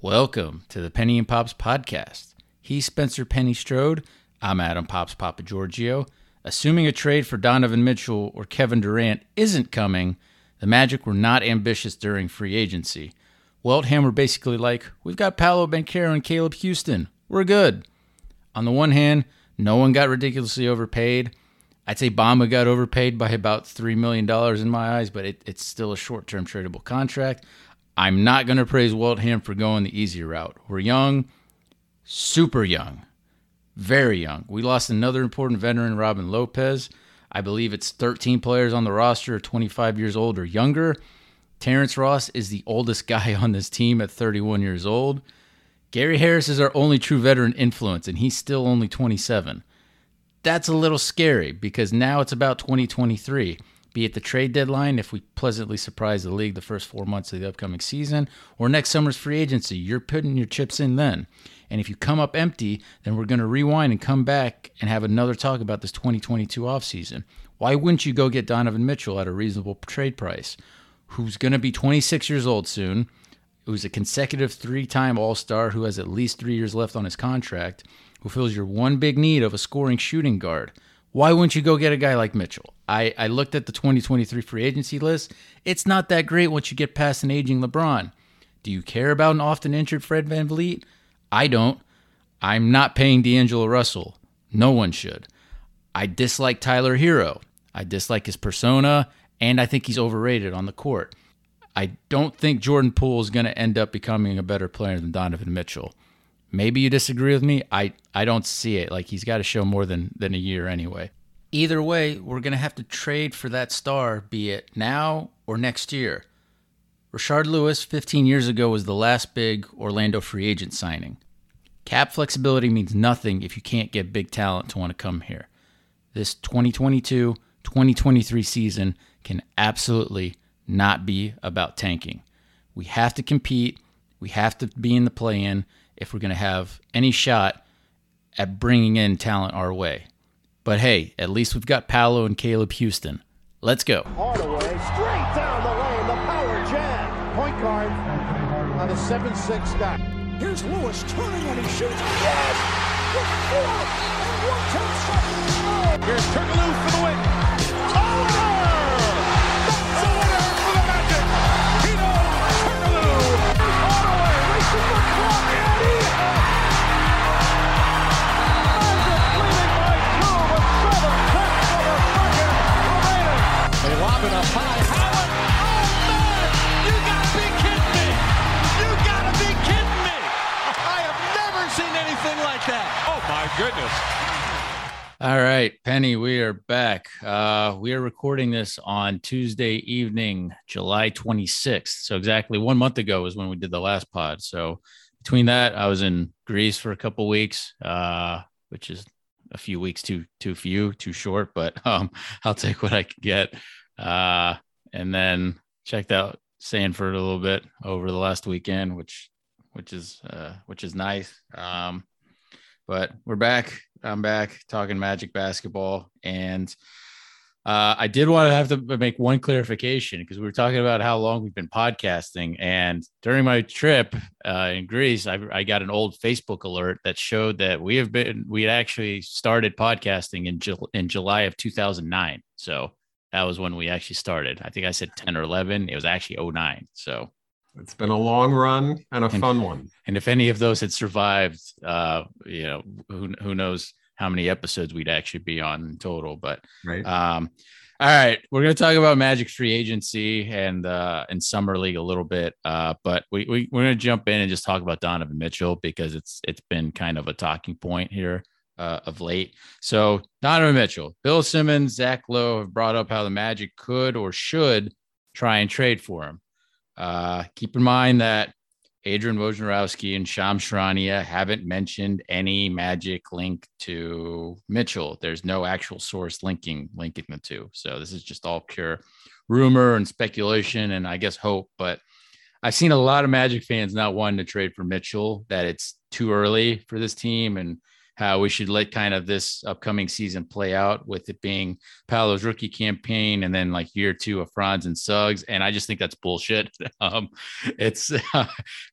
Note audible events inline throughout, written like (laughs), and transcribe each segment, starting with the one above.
Welcome to the Penny and Pops podcast. He's Spencer Penny Strode. I'm Adam Pops Papa Giorgio. Assuming a trade for Donovan Mitchell or Kevin Durant isn't coming, the Magic were not ambitious during free agency. Weltman were basically like, we've got Paolo Banchero and Caleb Houstan. We're good. On the one hand, no one got ridiculously overpaid. I'd say Bamba got overpaid by about $3 million in my eyes, but it, it's still a short term tradable contract. I'm not going to praise Weltman for going the easy route. We're young, super young, very young. We lost another important veteran, Robin Lopez. I believe it's 13 players on the roster 25 years old or younger. Terrence Ross is the oldest (laughs) guy on this team at 31 years old. Gary Harris is our only true veteran influence, and he's still only 27. That's a little scary because now it's about 2023 be it the trade deadline if we pleasantly surprise the league the first four months of the upcoming season, or next summer's free agency. You're putting your chips in then. And if you come up empty, then we're going to rewind and come back and have another talk about this 2022 offseason. Why wouldn't you go get Donovan Mitchell at a reasonable trade price, who's going to be 26 years old soon, who's a consecutive three time All Star, who has at least three years left on his contract, who fills your one big need of a scoring shooting guard? Why wouldn't you go get a guy like Mitchell? I, I looked at the 2023 free agency list. It's not that great once you get past an aging LeBron. Do you care about an often injured Fred Van VanVleet? I don't. I'm not paying D'Angelo Russell. No one should. I dislike Tyler Herro. I dislike his persona, and I think he's overrated on the court. I don't think Jordan Poole is going to end up becoming a better player than Donovan Mitchell. Maybe you disagree with me. I, I don't see it. Like he's got to show more than, than a year anyway. Either way, we're going to have to trade for that star, be it now or next year. Rashard Lewis, 15 years ago, was the last big Orlando free agent signing. Cap flexibility means nothing if you can't get big talent to want to come here. This 2022 2023 season can absolutely not be about tanking. We have to compete, we have to be in the play in if we're going to have any shot at bringing in talent our way. But hey, at least we've got Paolo and Caleb Houstan. Let's go. Hardaway straight down the lane, the power jam. Point guard on a 7-6 guy. Here's Lewis turning and he shoots. Yes! With four and one tenth seconds. Here's Turkoglu for the win. Up high. Howard! Oh, man! You gotta be kidding me! You gotta be kidding me! I have never seen anything like that. Oh, my goodness. All right, Penny, we are back. Uh, we are recording this on Tuesday evening, July 26th. So, exactly one month ago is when we did the last pod. So, between that, I was in Greece for a couple weeks, uh, which is a few weeks too too few, too short, but um, (laughs) I'll take what I can get. Uh, and then checked out Sanford a little bit over the last weekend, which which is uh, which is nice. Um, but we're back. I'm back talking Magic basketball, and uh, I did want to have to make one clarification because we were talking about how long we've been podcasting, and during my trip uh, in Greece, I, I got an old Facebook alert that showed that we have been we had actually started podcasting in Ju- in July of 2009. So that was when we actually started. I think I said 10 or 11. It was actually 09. So It's been a long run and a And- fun one. And if any of those had survived, uh, you know, who who knows how many episodes we'd actually be on in total. But Right. um, all right, we're gonna talk about Magic free agency and uh and summer league a little bit. Uh, but we, we we're gonna jump in and just talk about Donovan Mitchell because it's it's been kind of a talking point here uh, of late. So Donovan Mitchell, Bill Simmons, Zach Lowe have brought up how the Magic could or should try and trade for him. Uh, keep in mind that Adrian Wojnarowski and Shams Charania haven't mentioned any magic link to Mitchell. There's no actual source linking linking the two. So this is just all pure rumor and speculation and I guess hope. But I've seen a lot of Magic fans not wanting to trade for Mitchell, that it's too early for this team and how we should let kind of this upcoming season play out with it being Paolo's rookie campaign and then like year two of Franz and Suggs. And I just think that's bullshit. (laughs) Um, it's, (laughs) uh,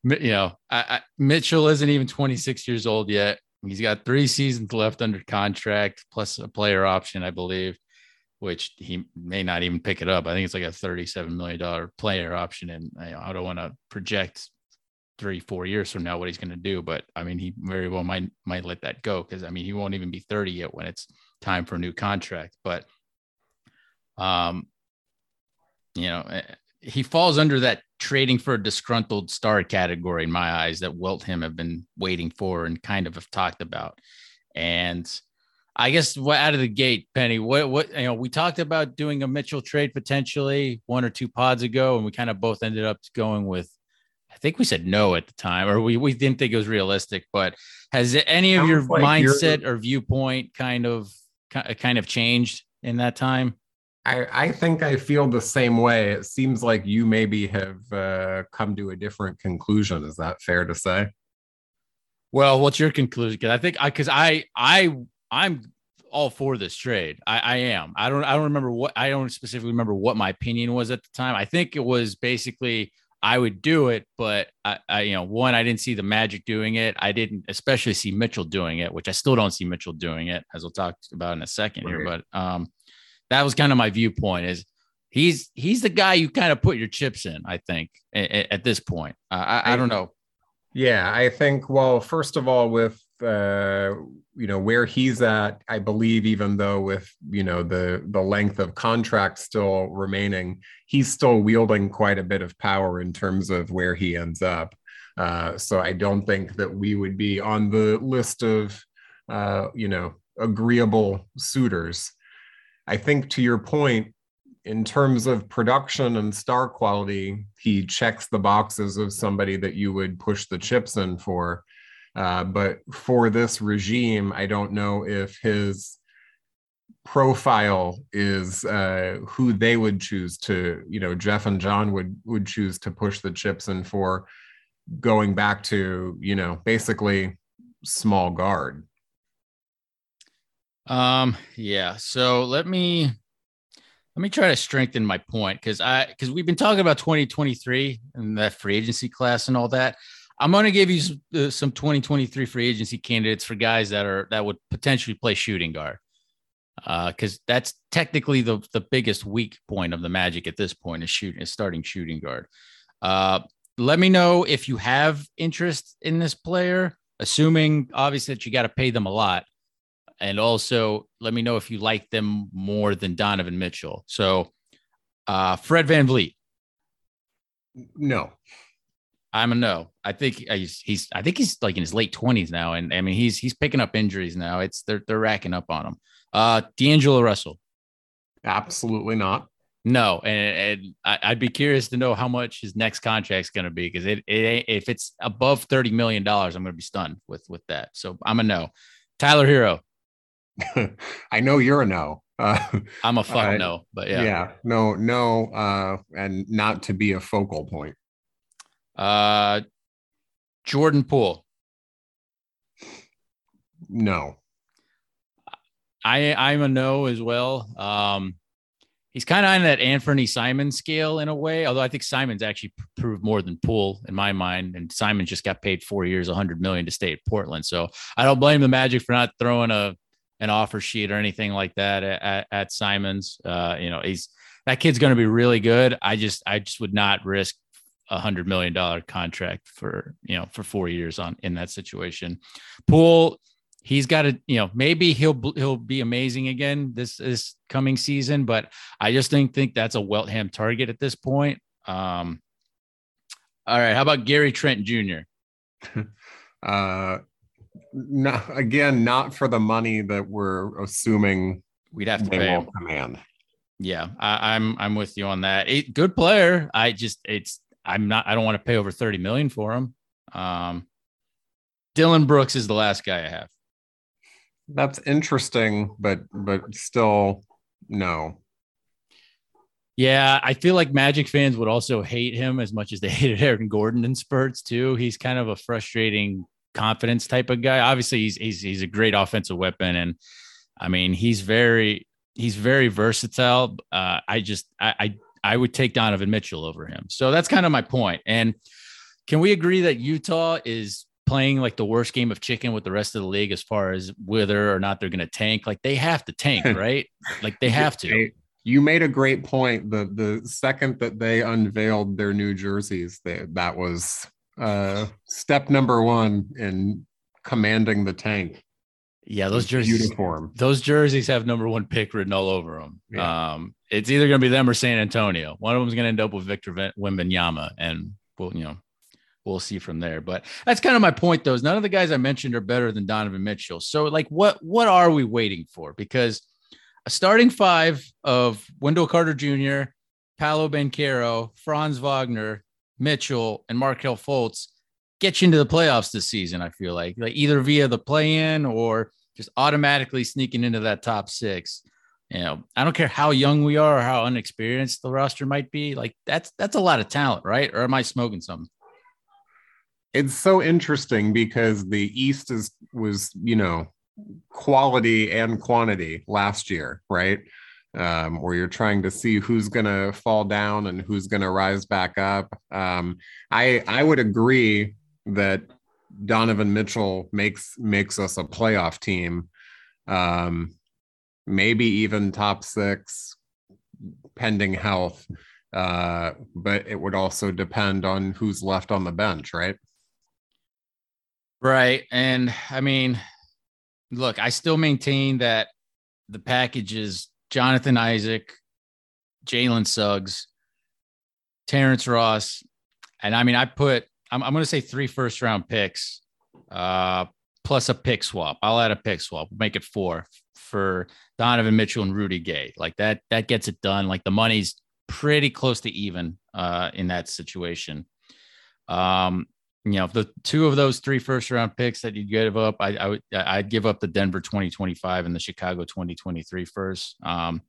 you know, I, I, Mitchell isn't even 26 years old yet. He's got three seasons left under contract plus a player option, I believe, which he may not even pick it up. I think it's like a $37 million player option. And I don't want to project three, four years from now what he's going to do. But I mean, he very well might might let that go because I mean he won't even be 30 yet when it's time for a new contract. But um, you know, eh, he falls under that trading for a disgruntled star category in my eyes that Weltman have been waiting for and kind of have talked about. And I guess what out of the gate, Penny, what what you know, we talked about doing a Mitchell trade potentially one or two pods ago, and we kind of both ended up going with I think we said no at the time, or we, we didn't think it was realistic. But has any of your like mindset or viewpoint kind of kind of changed in that time? I, I think I feel the same way. It seems like you maybe have uh, come to a different conclusion. Is that fair to say? Well, what's your conclusion? Because I think I because I I I'm all for this trade. I, I am. I don't I don't remember what I don't specifically remember what my opinion was at the time. I think it was basically I would do it, but I, I, you know, one, I didn't see the Magic doing it. I didn't especially see Mitchell doing it, which I still don't see Mitchell doing it, as we'll talk about in a second right. here. But um, that was kind of my viewpoint. Is he's he's the guy you kind of put your chips in. I think at, at this point. Uh, I, I don't know. Yeah, I think. Well, first of all, with uh, you know where he's at i believe even though with you know the the length of contract still remaining he's still wielding quite a bit of power in terms of where he ends up. Uh, so i don't think that we would be on the list of uh, you know agreeable suitors. I think to your point in terms of production and star quality he checks the boxes of somebody that you would push the chips in for uh, but for this regime, I don't know if his profile is uh, who they would choose to, you know, Jeff and John would would choose to push the chips in for going back to, you know, basically small guard. Um, yeah. So let me let me try to strengthen my point because I because we've been talking about 2023 and that free agency class and all that. I'm going to give you some, 2023 uh, free agency candidates for guys that are that would potentially play shooting guard, because uh, that's technically the the biggest weak point of the Magic at this point is shooting is starting shooting guard. Uh, let me know if you have interest in this player, assuming obviously that you got to pay them a lot, and also let me know if you like them more than Donovan Mitchell. So, uh, Fred VanVleet. No. I'm a no. I think he's, he's I think he's like in his late 20s now, and I mean he's he's picking up injuries now. It's they're they're racking up on him. Uh, D'Angelo Russell. Absolutely not. No, and, and I'd be curious to know how much his next contract's going to be because it, it if it's above thirty million dollars, I'm going to be stunned with with that. So I'm a no. Tyler Herro. (laughs) I know you're a no. Uh, I'm a fuck uh, no, but yeah, yeah, no, no, uh, and not to be a focal point. Uh, Jordan Poole. No. I I'm a no as well. Um, he's kind of on that Anthony Simon scale in a way, although I think Simon's actually proved more than Poole in my mind, and Simon just got paid four years, 100 million to stay at Portland. So I don't blame the Magic for not throwing a an offer sheet or anything like that at, at Simons. Uh, you know, he's that kid's going to be really good. I just I just would not risk a hundred million dollar contract for you know for four years on in that situation. Poole, he's got to you know maybe he'll he'll be amazing again this this coming season, but I just think think that's a Weltman target at this point. Um, all right, how about Gary Trent Jr. (laughs) uh, not again, not for the money that we're assuming we'd have to pay him. command. Yeah, I, am I'm, I'm with you on that. A good player. I just it's I'm not. I don't want to pay over thirty million for him. Um, Dillon Brooks is the last guy I have. That's interesting, but but still, no. Yeah, I feel like Magic fans would also hate him as much as they (laughs) hated Aaron Gordon in spurts too. He's kind of a frustrating confidence type of guy. Obviously, he's he's he's a great offensive weapon, and I mean he's very he's very versatile. Uh, I just I, I I would take Donovan Mitchell over him. So that's kind of my point. And can we agree that Utah is playing like the worst game of chicken with the rest of the league as far as whether or not they're going to tank? Like they have to tank, (laughs) right? like they have to. You made a great point. The the second that they unveiled their new jerseys, they, that was uh, step number one in commanding the tank. Yeah, those jerseys uniform. Those jerseys have number one pick written all over them. Yeah. Um, it's either going to be them or San Antonio. One of them is going to end up with Victor Wembanyama, and we'll you know we'll see from there. But that's kind of my point, though. Is none of the guys I mentioned are better than Donovan Mitchell. So like, what what are we waiting for? Because a starting five of Wendell Carter Jr., Paolo Banchero, Franz Wagner, Mitchell, and Markelle Fultz get you into the playoffs this season. I feel like, like either via the play-in or just automatically sneaking into that top six. You know, I don't care how young we are or how unexperienced the roster might be. Like that's that's a lot of talent, right? Or am I smoking something? It's so interesting because the East is was you know quality and quantity last year, right? Um, where you're trying to see who's going to fall down and who's going to rise back up. Um, I I would agree that Donovan Mitchell makes makes us a playoff team, um, maybe even top six, pending health. Uh, but it would also depend on who's left on the bench, right? Right, and I mean, look, I still maintain that the package is Jonathan Isaac, Jalen Suggs, Terrence Ross, and I mean, I put I'm, I'm going to say three first round picks, uh, plus a pick swap. I'll add a pick swap, make it four for Donovan Mitchell and Rudy Gay. Like that, that gets it done. Like the money's pretty close to even uh, in that situation. Um, you know, the two of those three first round picks that you'd give up, I, I would I'd give up the Denver 2025 and the Chicago 2023 first. Um,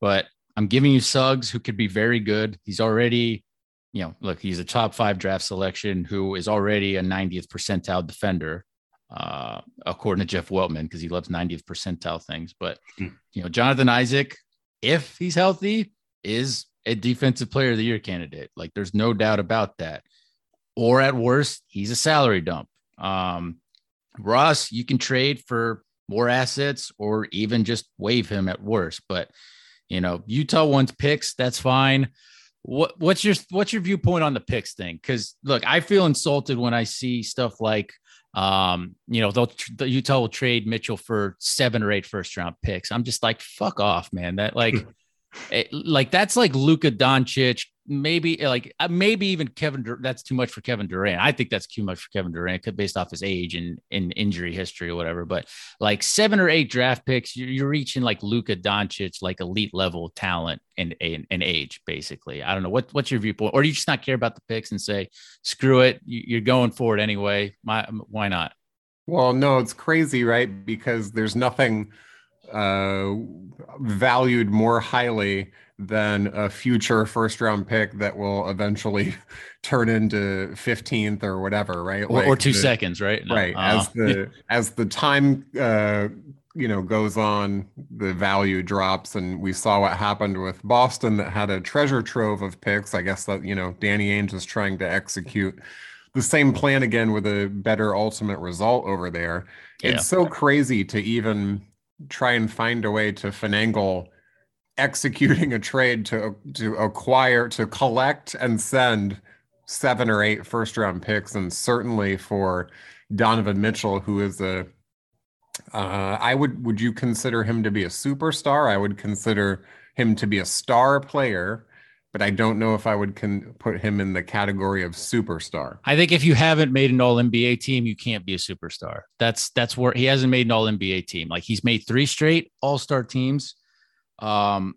but I'm giving you Suggs, who could be very good. He's already, you know, look, he's a top five draft selection who is already a 90th percentile defender, uh, according to Jeff Weltman, because he loves 90th percentile things. But hmm. you know, Jonathan Isaac, if he's healthy, is a defensive player of the year candidate. Like there's no doubt about that or at worst, he's a salary dump. Um, Ross, you can trade for more assets or even just waive him at worst. But you know, Utah wants picks. That's fine. What what's your what's your viewpoint on the picks thing? Because look, I feel insulted when I see stuff like um, you know, they'll the Utah will trade Mitchell for seven or eight first round picks. I'm just like, fuck off, man. That like, it, like that's like Luka Doncic maybe like uh, maybe even Kevin. Dur- that's too much for Kevin Durant. I think that's too much for Kevin Durant based off his age and, and injury history or whatever. But like seven or eight draft picks, you're, you're reaching like Luka Doncic, like elite level talent and, and, and age, basically. I don't know what what's your viewpoint, or do you just not care about the picks and say screw it, you're going for it anyway? My, why not? Well, no, it's crazy, right? Because there's nothing uh, valued more highly than a future first round pick that will eventually (laughs) turn into 15th or whatever right or, like or two the, seconds right no. right uh-huh. as the as the time uh you know goes on the value drops and we saw what happened with boston that had a treasure trove of picks i guess that you know danny ainge is trying to execute the same plan again with a better ultimate result over there yeah. it's so crazy to even try and find a way to finagle executing a trade to to acquire to collect and send seven or eight first round picks. And certainly for Donovan Mitchell who is a uh, I would would you consider him to be a superstar? I would consider him to be a star player but I don't know if I would can put him in the category of superstar. I think if you haven't made an all NBA team, you can't be a superstar. That's that's where he hasn't made an all NBA team. Like he's made three straight all star teams. Um,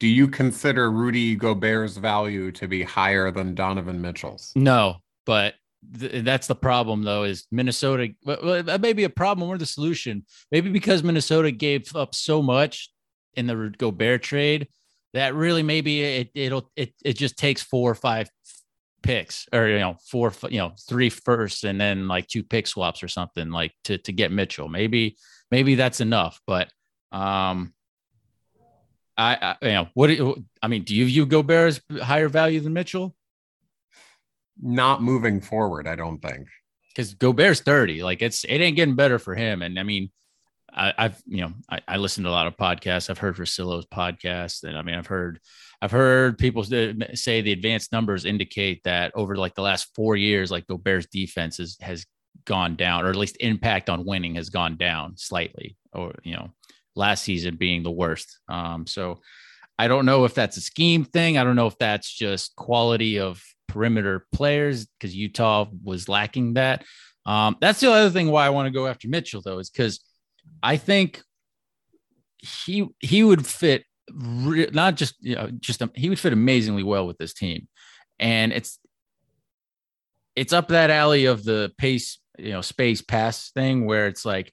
do you consider Rudy Gobert's value to be higher than Donovan Mitchell's? No, but th- that's the problem, though. Is Minnesota? Well, that may be a problem or the solution. Maybe because Minnesota gave up so much in the Gobert trade that really maybe it it'll it it just takes four or five picks or you know four you know three firsts and then like two pick swaps or something like to to get Mitchell. Maybe maybe that's enough, but um I, I you know what do I mean, do you view Gobert as higher value than Mitchell? Not moving forward, I don't think. Because Gobert's 30. Like it's it ain't getting better for him. And I mean, I, have you know I, I listen to a lot of podcasts. I've heard Russillo's podcast, and I mean I've heard I've heard people say the advanced numbers indicate that over like the last four years, like Gobert's defense has has gone down, or at least impact on winning has gone down slightly, or you know last season being the worst. Um, so I don't know if that's a scheme thing. I don't know if that's just quality of perimeter players because Utah was lacking that. Um, that's the other thing why I want to go after Mitchell though, is because I think he he would fit re- not just you know just he would fit amazingly well with this team, and it's it's up that alley of the pace you know space pass thing where it's like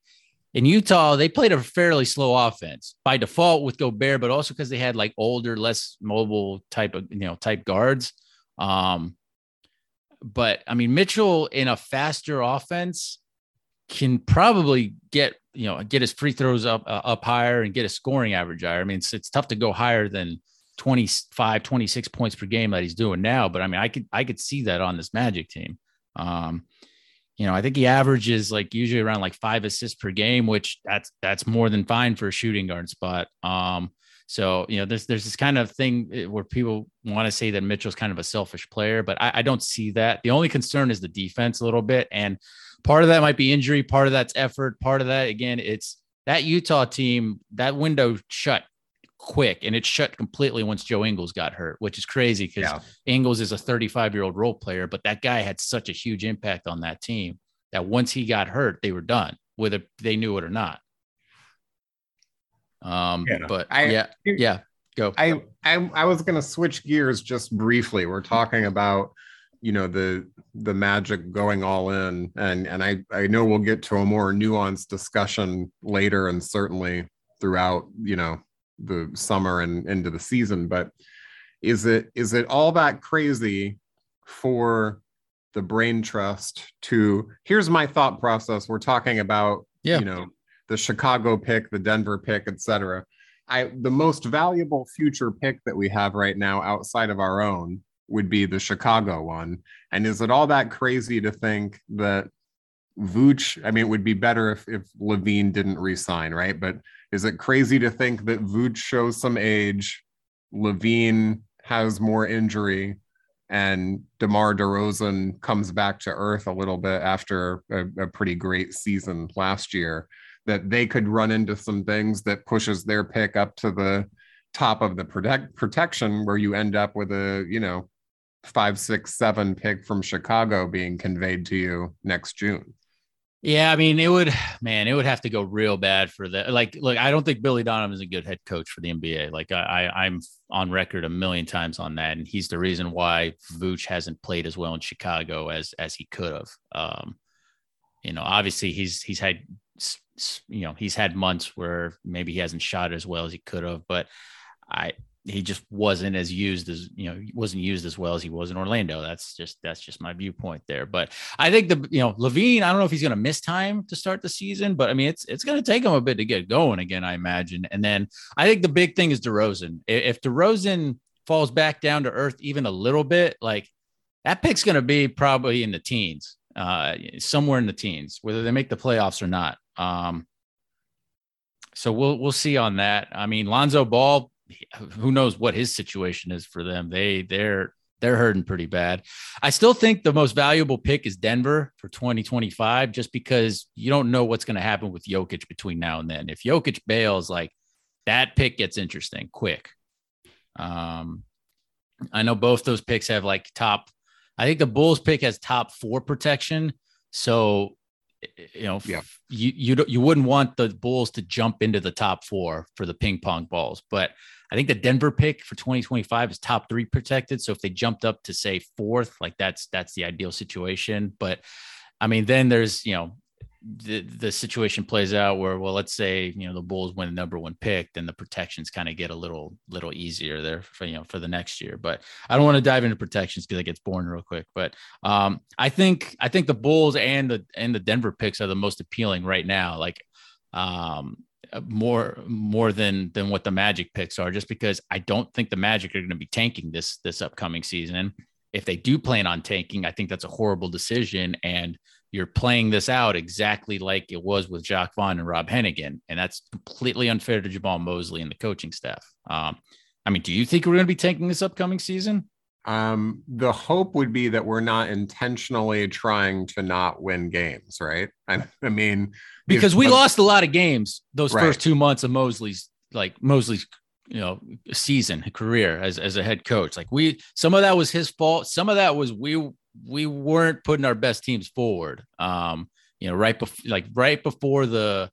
in Utah they played a fairly slow offense by default with Gobert, but also because they had like older, less mobile type of you know type guards. Um, but I mean Mitchell in a faster offense can probably get you know get his free throws up uh, up higher and get a scoring average higher. I mean, it's, it's tough to go higher than 25, 26 points per game that he's doing now. But I mean, I could I could see that on this Magic team. Um, you know, I think he averages like usually around like five assists per game, which that's that's more than fine for a shooting guard spot. Um, so you know, there's there's this kind of thing eh, where people want to say that Mitchell's kind of a selfish player, but I, I don't see that. The only concern is the defense a little bit, and Part of that might be injury, part of that's effort, part of that again, it's that Utah team, that window shut quick and it shut completely once Joe Ingles got hurt, which is crazy because yeah. Ingles is a 35 year old role player, but that guy had such a huge impact on that team that once he got hurt, they were done, whether they knew it or not. Um, yeah. but I, yeah, yeah, go. I, I, I was going to switch gears just briefly. We're talking about you know the the magic going all in. And and i i know we'll get to a more nuanced discussion later and certainly throughout you know the summer and into the season but is it is it all that crazy for the brain trust to here's my thought process. We're talking about yeah. you know the chicago pick the denver pick etc i the most valuable future pick that we have right now outside of our own would be the Chicago one. And is it all that crazy to think that Vooch, I mean, it would be better if, if LaVine didn't resign, right? But is it crazy to think that Vooch shows some age, LaVine has more injury, and DeMar DeRozan comes back to earth a little bit after a, a pretty great season last year? That they could run into some things that pushes their pick up to the top of the protect protection where you end up with a you know five, six, seven pick from Chicago being conveyed to you next June. Yeah, I mean, it would, man, it would have to go real bad for that. Like, look, I don't think Billy Donovan is a good head coach for the NBA. Like, I, I, am on record a million times on that, and he's the reason why Vooch hasn't played as well in Chicago as as he could have. Um, you know, obviously he's he's had, you know, he's had months where maybe he hasn't shot as well as he could have, but I he just wasn't as used as you know wasn't used as well as he was in Orlando. That's just that's just my viewpoint there. But I think the you know LaVine, I don't know if he's going to miss time to start the season, but I mean it's it's going to take him a bit to get going again, I imagine. And then I think the big thing is DeRozan. If DeRozan falls back down to earth even a little bit, like that pick's going to be probably in the teens, uh, somewhere in the teens, whether they make the playoffs or not. Um, so we'll we'll see on that. I mean, Lonzo Ball who knows what his situation is for them. They they're they're hurting pretty bad. I still think the most valuable pick is Denver for 2025, just because you don't know what's going to happen with Jokic between now and then. If Jokic bails, like that pick gets interesting quick. Um, I know both those picks have like top. I think the Bulls pick has top four protection, so you know, yeah. you you you wouldn't want the Bulls to jump into the top four for the ping pong balls, but I think the Denver pick for 2025 is top three protected. So if they jumped up to say fourth, like that's that's the ideal situation. But I mean, then there's you know the the situation plays out where well let's say you know the bulls win the number one pick then the protections kind of get a little little easier there for you know for the next year but i don't want to dive into protections because it gets boring real quick but um i think i think the bulls and the and the denver picks are the most appealing right now like um more more than than what the magic picks are just because i don't think the magic are going to be tanking this this upcoming season if they do plan on tanking i think that's a horrible decision and you're playing this out exactly like it was with Jacque Vaughn and Rob Hennigan. And that's completely unfair to Jamahl Mosley and the coaching staff. Um, I mean, do you think we're going to be taking this upcoming season? Um, the hope would be that we're not intentionally trying to not win games, right? I, I mean, because we lost a lot of games those right. first two months of Mosley's like Mosley's you know season career as as a head coach like we some of that was his fault some of that was we we weren't putting our best teams forward. Um, you know, right before like right before the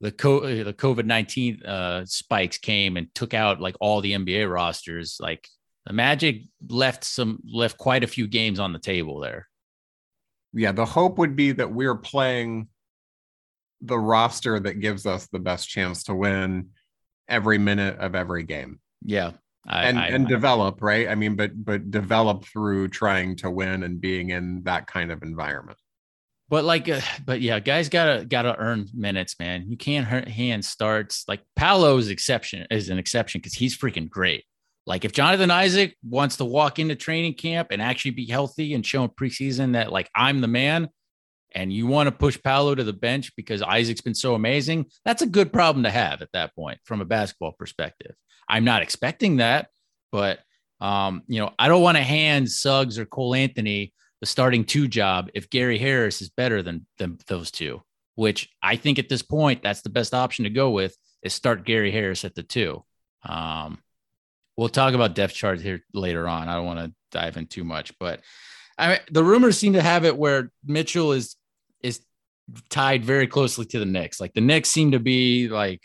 the co- the COVID nineteen uh, spikes came and took out like all the NBA rosters. Like the Magic left some left quite a few games on the table there. Yeah, the hope would be that we're playing the roster that gives us the best chance to win every minute of every game. Yeah, I, and I, and I, develop right? I mean but but develop through trying to win and being in that kind of environment. But like uh, but yeah guys gotta gotta earn minutes man. You can't hand starts. Like paolo's exception is an exception because he's freaking great. Like if jonathan isaac wants to walk into training camp and actually be healthy and show in preseason that like i'm the man and you want to push Paolo to the bench because Isaac's been so amazing, that's a good problem to have at that point from a basketball perspective. I'm not expecting that, but um, you know, I don't want to hand Suggs or Cole Anthony the starting two job if Gary Harris is better than, than those two, which I think at this point that's the best option to go with is start Gary Harris at the two. Um, we'll talk about depth chart here later on. I don't want to dive in too much, but I mean, the rumors seem to have it where Mitchell is is tied very closely to the Knicks. Like the Knicks seem to be like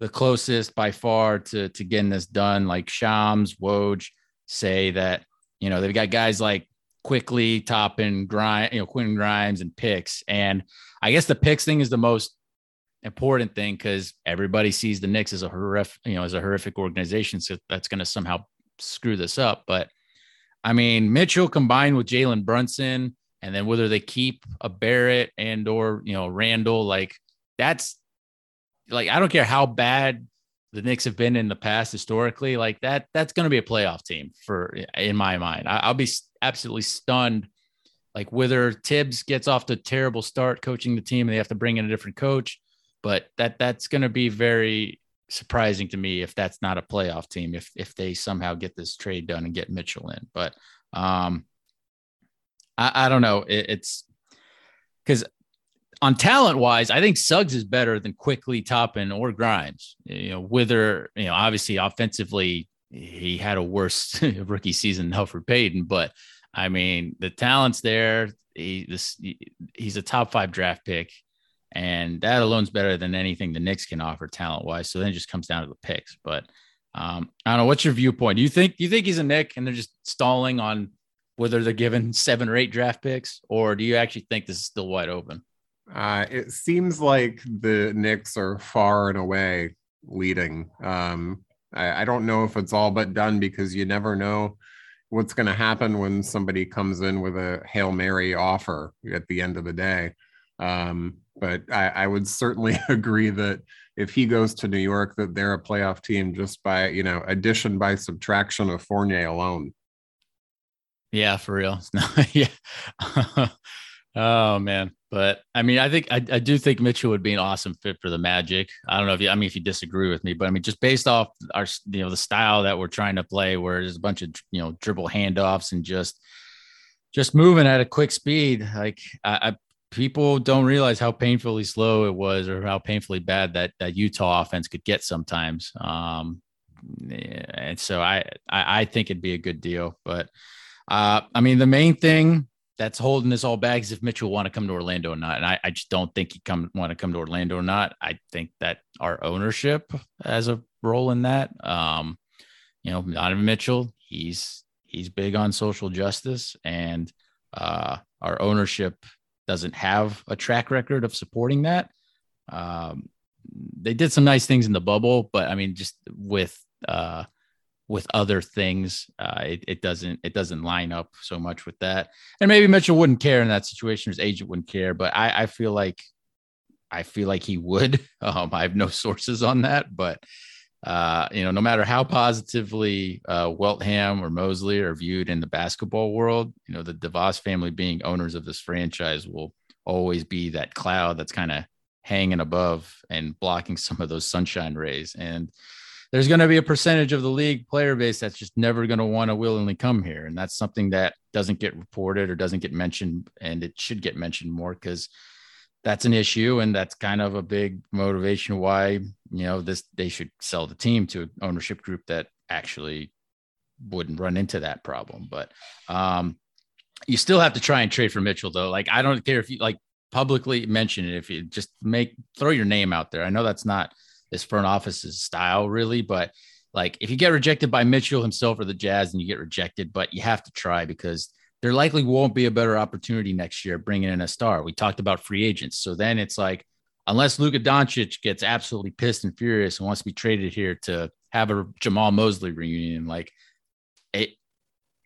the closest by far to to getting this done. Like Shams, Woj say that you know they've got guys like quickly Toppin Grimes, you know Quinn Grimes, and Picks. And I guess the Picks thing is the most important thing because everybody sees the Knicks as a horrific, you know, as a horrific organization. So that's going to somehow screw this up. But I mean, Mitchell combined with Jalen Brunson, and then whether they keep a Barrett and or you know Randle, like that's like I don't care how bad the Knicks have been in the past historically, like that that's going to be a playoff team for in my mind. I, will be absolutely stunned. Like whether Thibs gets off to a terrible start coaching the team and they have to bring in a different coach, but that that's going to be very surprising to me if that's not a playoff team if if they somehow get this trade done and get Mitchell in. But um, I, I don't know. It, it's because on talent wise, I think Suggs is better than quickly Toppin, or Grimes. You know, whether you know, obviously offensively, he had a worse (laughs) rookie season than Elfrid Payton, but I mean, the talent's there. He this he's a top five draft pick, and that alone's better than anything the Knicks can offer talent wise. So then it just comes down to the picks. But um, I don't know. What's your viewpoint? Do you think do you think he's a Knick and they're just stalling on whether they're given seven or eight draft picks, or do you actually think this is still wide open? Uh, it seems like the Knicks are far and away leading. Um, I, I, don't know if it's all but done because you never know what's going to happen when somebody comes in with a Hail Mary offer at the end of the day. Um, but I, I would certainly (laughs) agree that if he goes to New York, that they're a playoff team just by, you know, addition by subtraction of Fournier alone. Yeah, for real. (laughs) Yeah. oh man. But I mean, I think I, I do think Mitchell would be an awesome fit for the Magic. I don't know if you, I mean, if you disagree with me, but I mean, just based off our, you know, the style that we're trying to play, where there's a bunch of, you know, dribble handoffs and just, just moving at a quick speed. Like I, I people don't realize how painfully slow it was or how painfully bad that, that Utah offense could get sometimes. Um, and so I, I, I think it'd be a good deal, but, uh, I mean, the main thing that's holding this all back is if Mitchell want to come to Orlando or not. And I, I just don't think he come want to come to Orlando or not. I think that our ownership has a role in that. Um, you know, Donovan Mitchell, he's he's big on social justice, and uh, our ownership doesn't have a track record of supporting that. Um, they did some nice things in the bubble, but I mean, just with uh, with other things, uh, it, it doesn't it doesn't line up so much with that. And maybe Mitchell wouldn't care in that situation; his agent wouldn't care. But I, I feel like I feel like he would. (laughs) Um, I have no sources on that, but uh, you know, no matter how positively uh, Weltman or Mosley are viewed in the basketball world, you know, the DeVos family being owners of this franchise will always be that cloud that's kind of hanging above and blocking some of those sunshine rays. And there's going to be a percentage of the league player base that's just never going to want to willingly come here. And that's something that doesn't get reported or doesn't get mentioned. And it should get mentioned more because that's an issue. And that's kind of a big motivation why, you know, this, they should sell the team to an ownership group that actually wouldn't run into that problem. But, um, you still have to try and trade for Mitchell though. Like, I don't care if you like publicly mention it. If you just make, throw your name out there. I know that's not, this front office's style, really. But like, if you get rejected by Mitchell himself or the Jazz, and you get rejected, but you have to try because there likely won't be a better opportunity next year bringing in a star. We talked about free agents, so then it's like, unless Luka Doncic gets absolutely pissed and furious and wants to be traded here to have a Jamahl Mosley reunion, like it,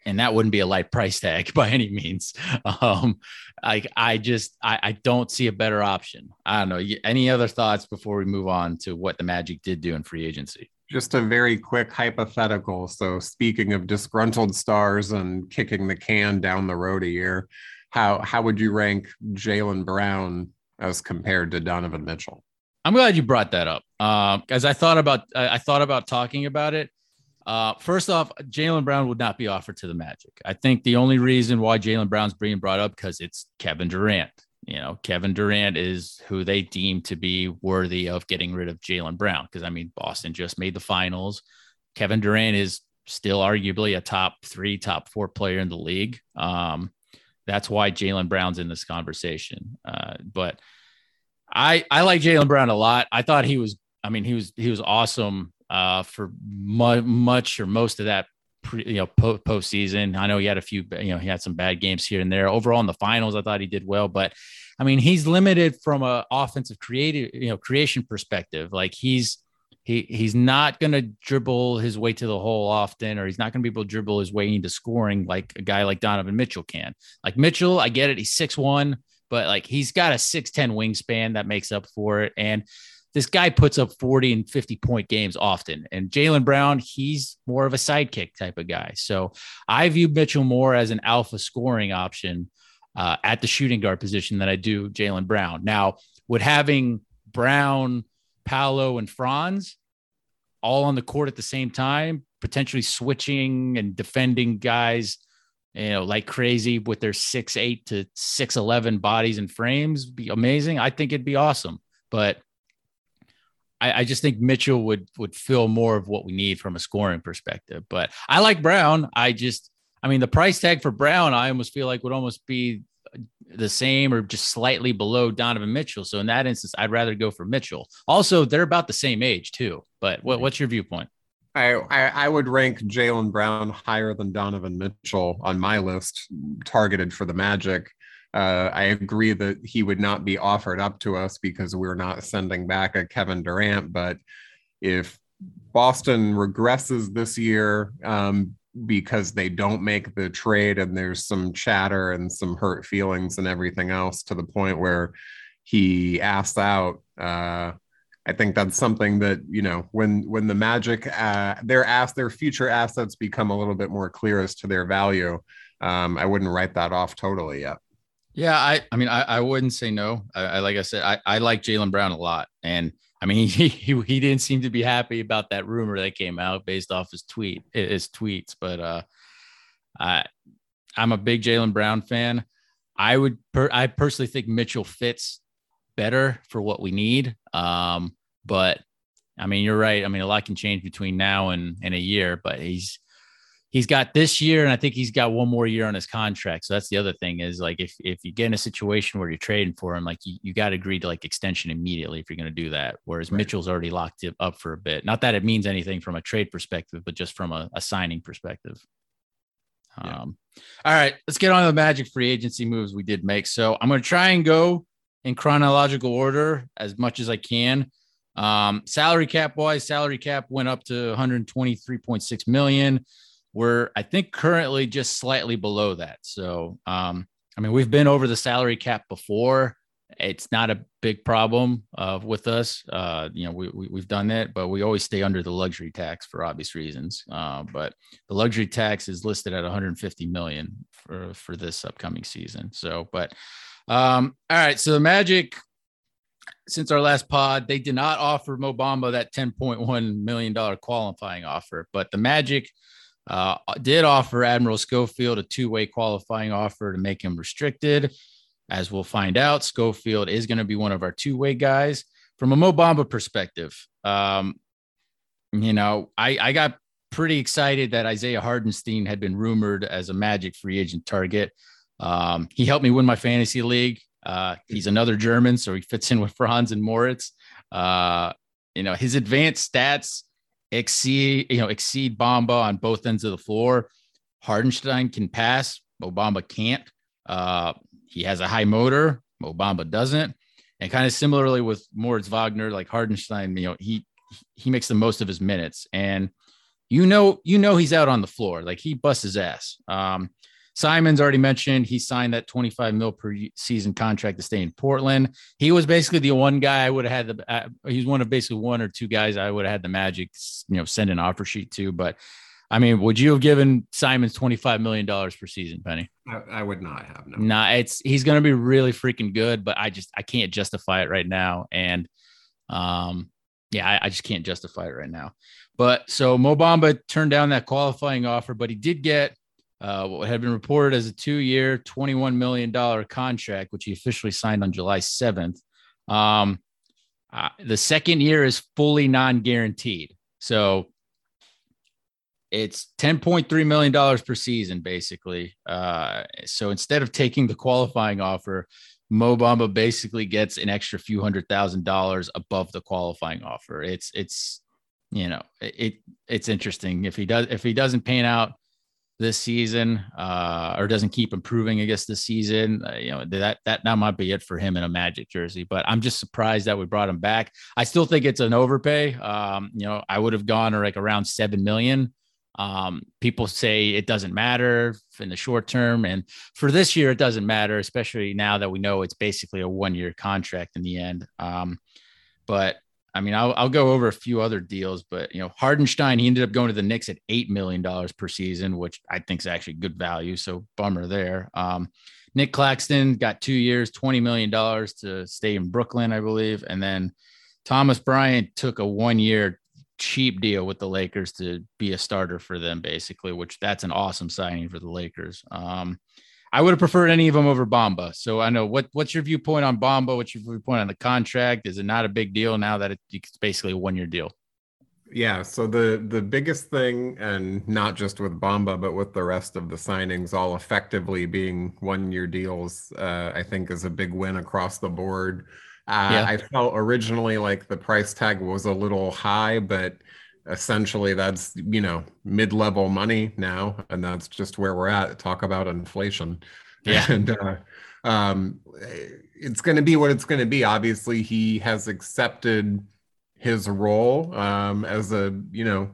and that wouldn't be a light price tag (laughs) by any means. Um, I I just I, I don't see a better option. I don't know. Any other thoughts before we move on to what the Magic did do in free agency? Just a very quick hypothetical. So speaking of disgruntled stars and kicking the can down the road a year, how how would you rank Jaylen Brown as compared to Donovan Mitchell? I'm glad you brought that up. Uh, as I thought about I thought about talking about it uh, first off, Jaylen Brown would not be offered to the Magic. I think the only reason why Jaylen Brown's being brought up because it's Kevin Durant. You know, Kevin Durant is who they deem to be worthy of getting rid of Jaylen Brown. Because I mean, Boston just made the finals. Kevin Durant is still arguably a top three, top four player in the league. Um, that's why Jaylen Brown's in this conversation. Uh, but I I like Jaylen Brown a lot. I thought he was. I mean, he was he was awesome uh, for mu- much or most of that pre, you know po- postseason. I know he had a few, you know, he had some bad games here and there. Overall in the finals, I thought he did well, but I mean, he's limited from a offensive creative, you know, creation perspective. Like he's he he's not going to dribble his way to the hole often, or he's not going to be able to dribble his way into scoring like a guy like Donovan Mitchell can. Like Mitchell, I get it, he's six one, but like he's got a six ten wingspan that makes up for it, and this guy puts up 40 and 50 point games often. And Jaylen Brown, he's more of a sidekick type of guy. So I view Mitchell more as an alpha scoring option uh, at the shooting guard position than I do Jaylen Brown. Now, with having Brown, Paolo, and Franz all on the court at the same time, potentially switching and defending guys, you know, like crazy with their six eight to six eleven bodies and frames, be amazing. I think it'd be awesome. But I, I, just think Mitchell would would fill more of what we need from a scoring perspective. But I like Brown. I just, I mean, the price tag for Brown, I almost feel like would almost be the same or just slightly below Donovan Mitchell. So in that instance, I'd rather go for Mitchell. Also, they're about the same age too. But what, what's your viewpoint? I, I, I would rank Jaylen Brown higher than Donovan Mitchell on my list, targeted for the Magic. Uh, I agree that he would not be offered up to us because we're not sending back a Kevin Durant. But if Boston regresses this year um, because they don't make the trade and there's some chatter and some hurt feelings and everything else to the point where he asks out, uh, I think that's something that you know when when the Magic uh, their ass their future assets become a little bit more clear as to their value. Um, I wouldn't write that off totally yet. Yeah, I, I mean, I, I wouldn't say no. I, I like I said, I, I like Jaylen Brown a lot, and I mean, (laughs) he, he he didn't seem to be happy about that rumor that came out based off his tweet, his tweets. But uh, I, I'm a big Jaylen Brown fan. I would, per, I personally think Mitchell fits better for what we need. Um, but I mean, you're right. I mean, a lot can change between now and and a year, but he's he's got this year and I think he's got one more year on his contract. So that's the other thing is like if if you get in a situation where you're trading for him, like you, you got to agree to like extension immediately if you're going to do that. Whereas right. Mitchell's already locked it up for a bit. Not that it means anything from a trade perspective, but just from a, a signing perspective. Yeah. Um, all right, let's get on to the Magic free agency moves we did make. So I'm going to try and go in chronological order as much as I can. Um, salary cap wise, salary cap went up to 123.6 million. We're, I think, currently just slightly below that. So, um, I mean, we've been over the salary cap before. It's not a big problem uh, with us. Uh, you know, we, we, have done that, but we always stay under the luxury tax for obvious reasons. Uh, but the luxury tax is listed at 150 million for, for this upcoming season. So, but um, all right. So the Magic, since our last pod, they did not offer Mo Bamba that $10.1 million qualifying offer, but the Magic uh, did offer Admiral Schofield a two way qualifying offer to make him restricted. As we'll find out, Schofield is going to be one of our two way guys. From a Mo Bamba perspective, um, you know, I, I got pretty excited that Isaiah Hartenstein had been rumored as a Magic free agent target. Um, he helped me win my fantasy league. Uh, he's another German, so he fits in with Franz and Moritz. Uh, you know, his advanced stats exceed, you know, exceed Bamba on both ends of the floor. Hartenstein can pass, Bamba can't. Uh, he has a high motor, Bamba doesn't. And kind of similarly with Moritz Wagner, like Hartenstein, you know, he he makes the most of his minutes. And you know, you know he's out on the floor. Like he busts his ass. Um, Simons already mentioned he signed that 25 mil per season contract to stay in Portland. He was basically the one guy I would have had the. Uh, he's one of basically one or two guys I would have had the Magic, you know, send an offer sheet to. But I mean, would you have given Simons 25 million dollars per season, Penny? I, I, would not have. No, nah, it's he's going to be really freaking good, but I just I can't justify it right now, and um, yeah, I, I just can't justify it right now. But so Mo Bamba turned down that qualifying offer, but he did get uh, what had been reported as a two-year, $21 million contract, which he officially signed on July 7th. Um, uh, the second year is fully non-guaranteed. So it's $10.3 million per season, basically. Uh, so instead of taking the qualifying offer, Mo Bamba basically gets an extra few hundred thousand dollars above the qualifying offer. It's it's you know it it's interesting if he does if he doesn't pan out this season uh, or doesn't keep improving, I guess, this season, uh, you know, that, that, that might be it for him in a Magic jersey. But I'm just surprised that we brought him back. I still think it's an overpay. Um, you know, I would have gone or like around 7 million. Um, people say it doesn't matter in the short term. And for this year, it doesn't matter, especially now that we know it's basically a one year contract in the end. Um, but I mean, I'll, I'll go over a few other deals, but you know, Hartenstein, he ended up going to the Knicks at eight million dollars per season, which I think is actually good value. So bummer there. Um, Nic Claxton got two years, twenty million dollars to stay in Brooklyn, I believe, and then Thomas Bryant took a one-year cheap deal with the Lakers to be a starter for them, basically, which that's an awesome signing for the Lakers. Um, I would have preferred any of them over Bamba. So I know what what's your viewpoint on Bamba? What's your viewpoint on the contract? Is it not a big deal now that it's basically a one year deal? Yeah. So the the biggest thing, and not just with Bamba, but with the rest of the signings, all effectively being one year deals, uh, I think is a big win across the board. Uh, yeah. I felt originally like the price tag was a little high, but essentially that's you know mid-level money now and that's just where we're at talk about inflation yeah (laughs) and uh, um, it's going to be what it's going to be obviously he has accepted his role um, as a you know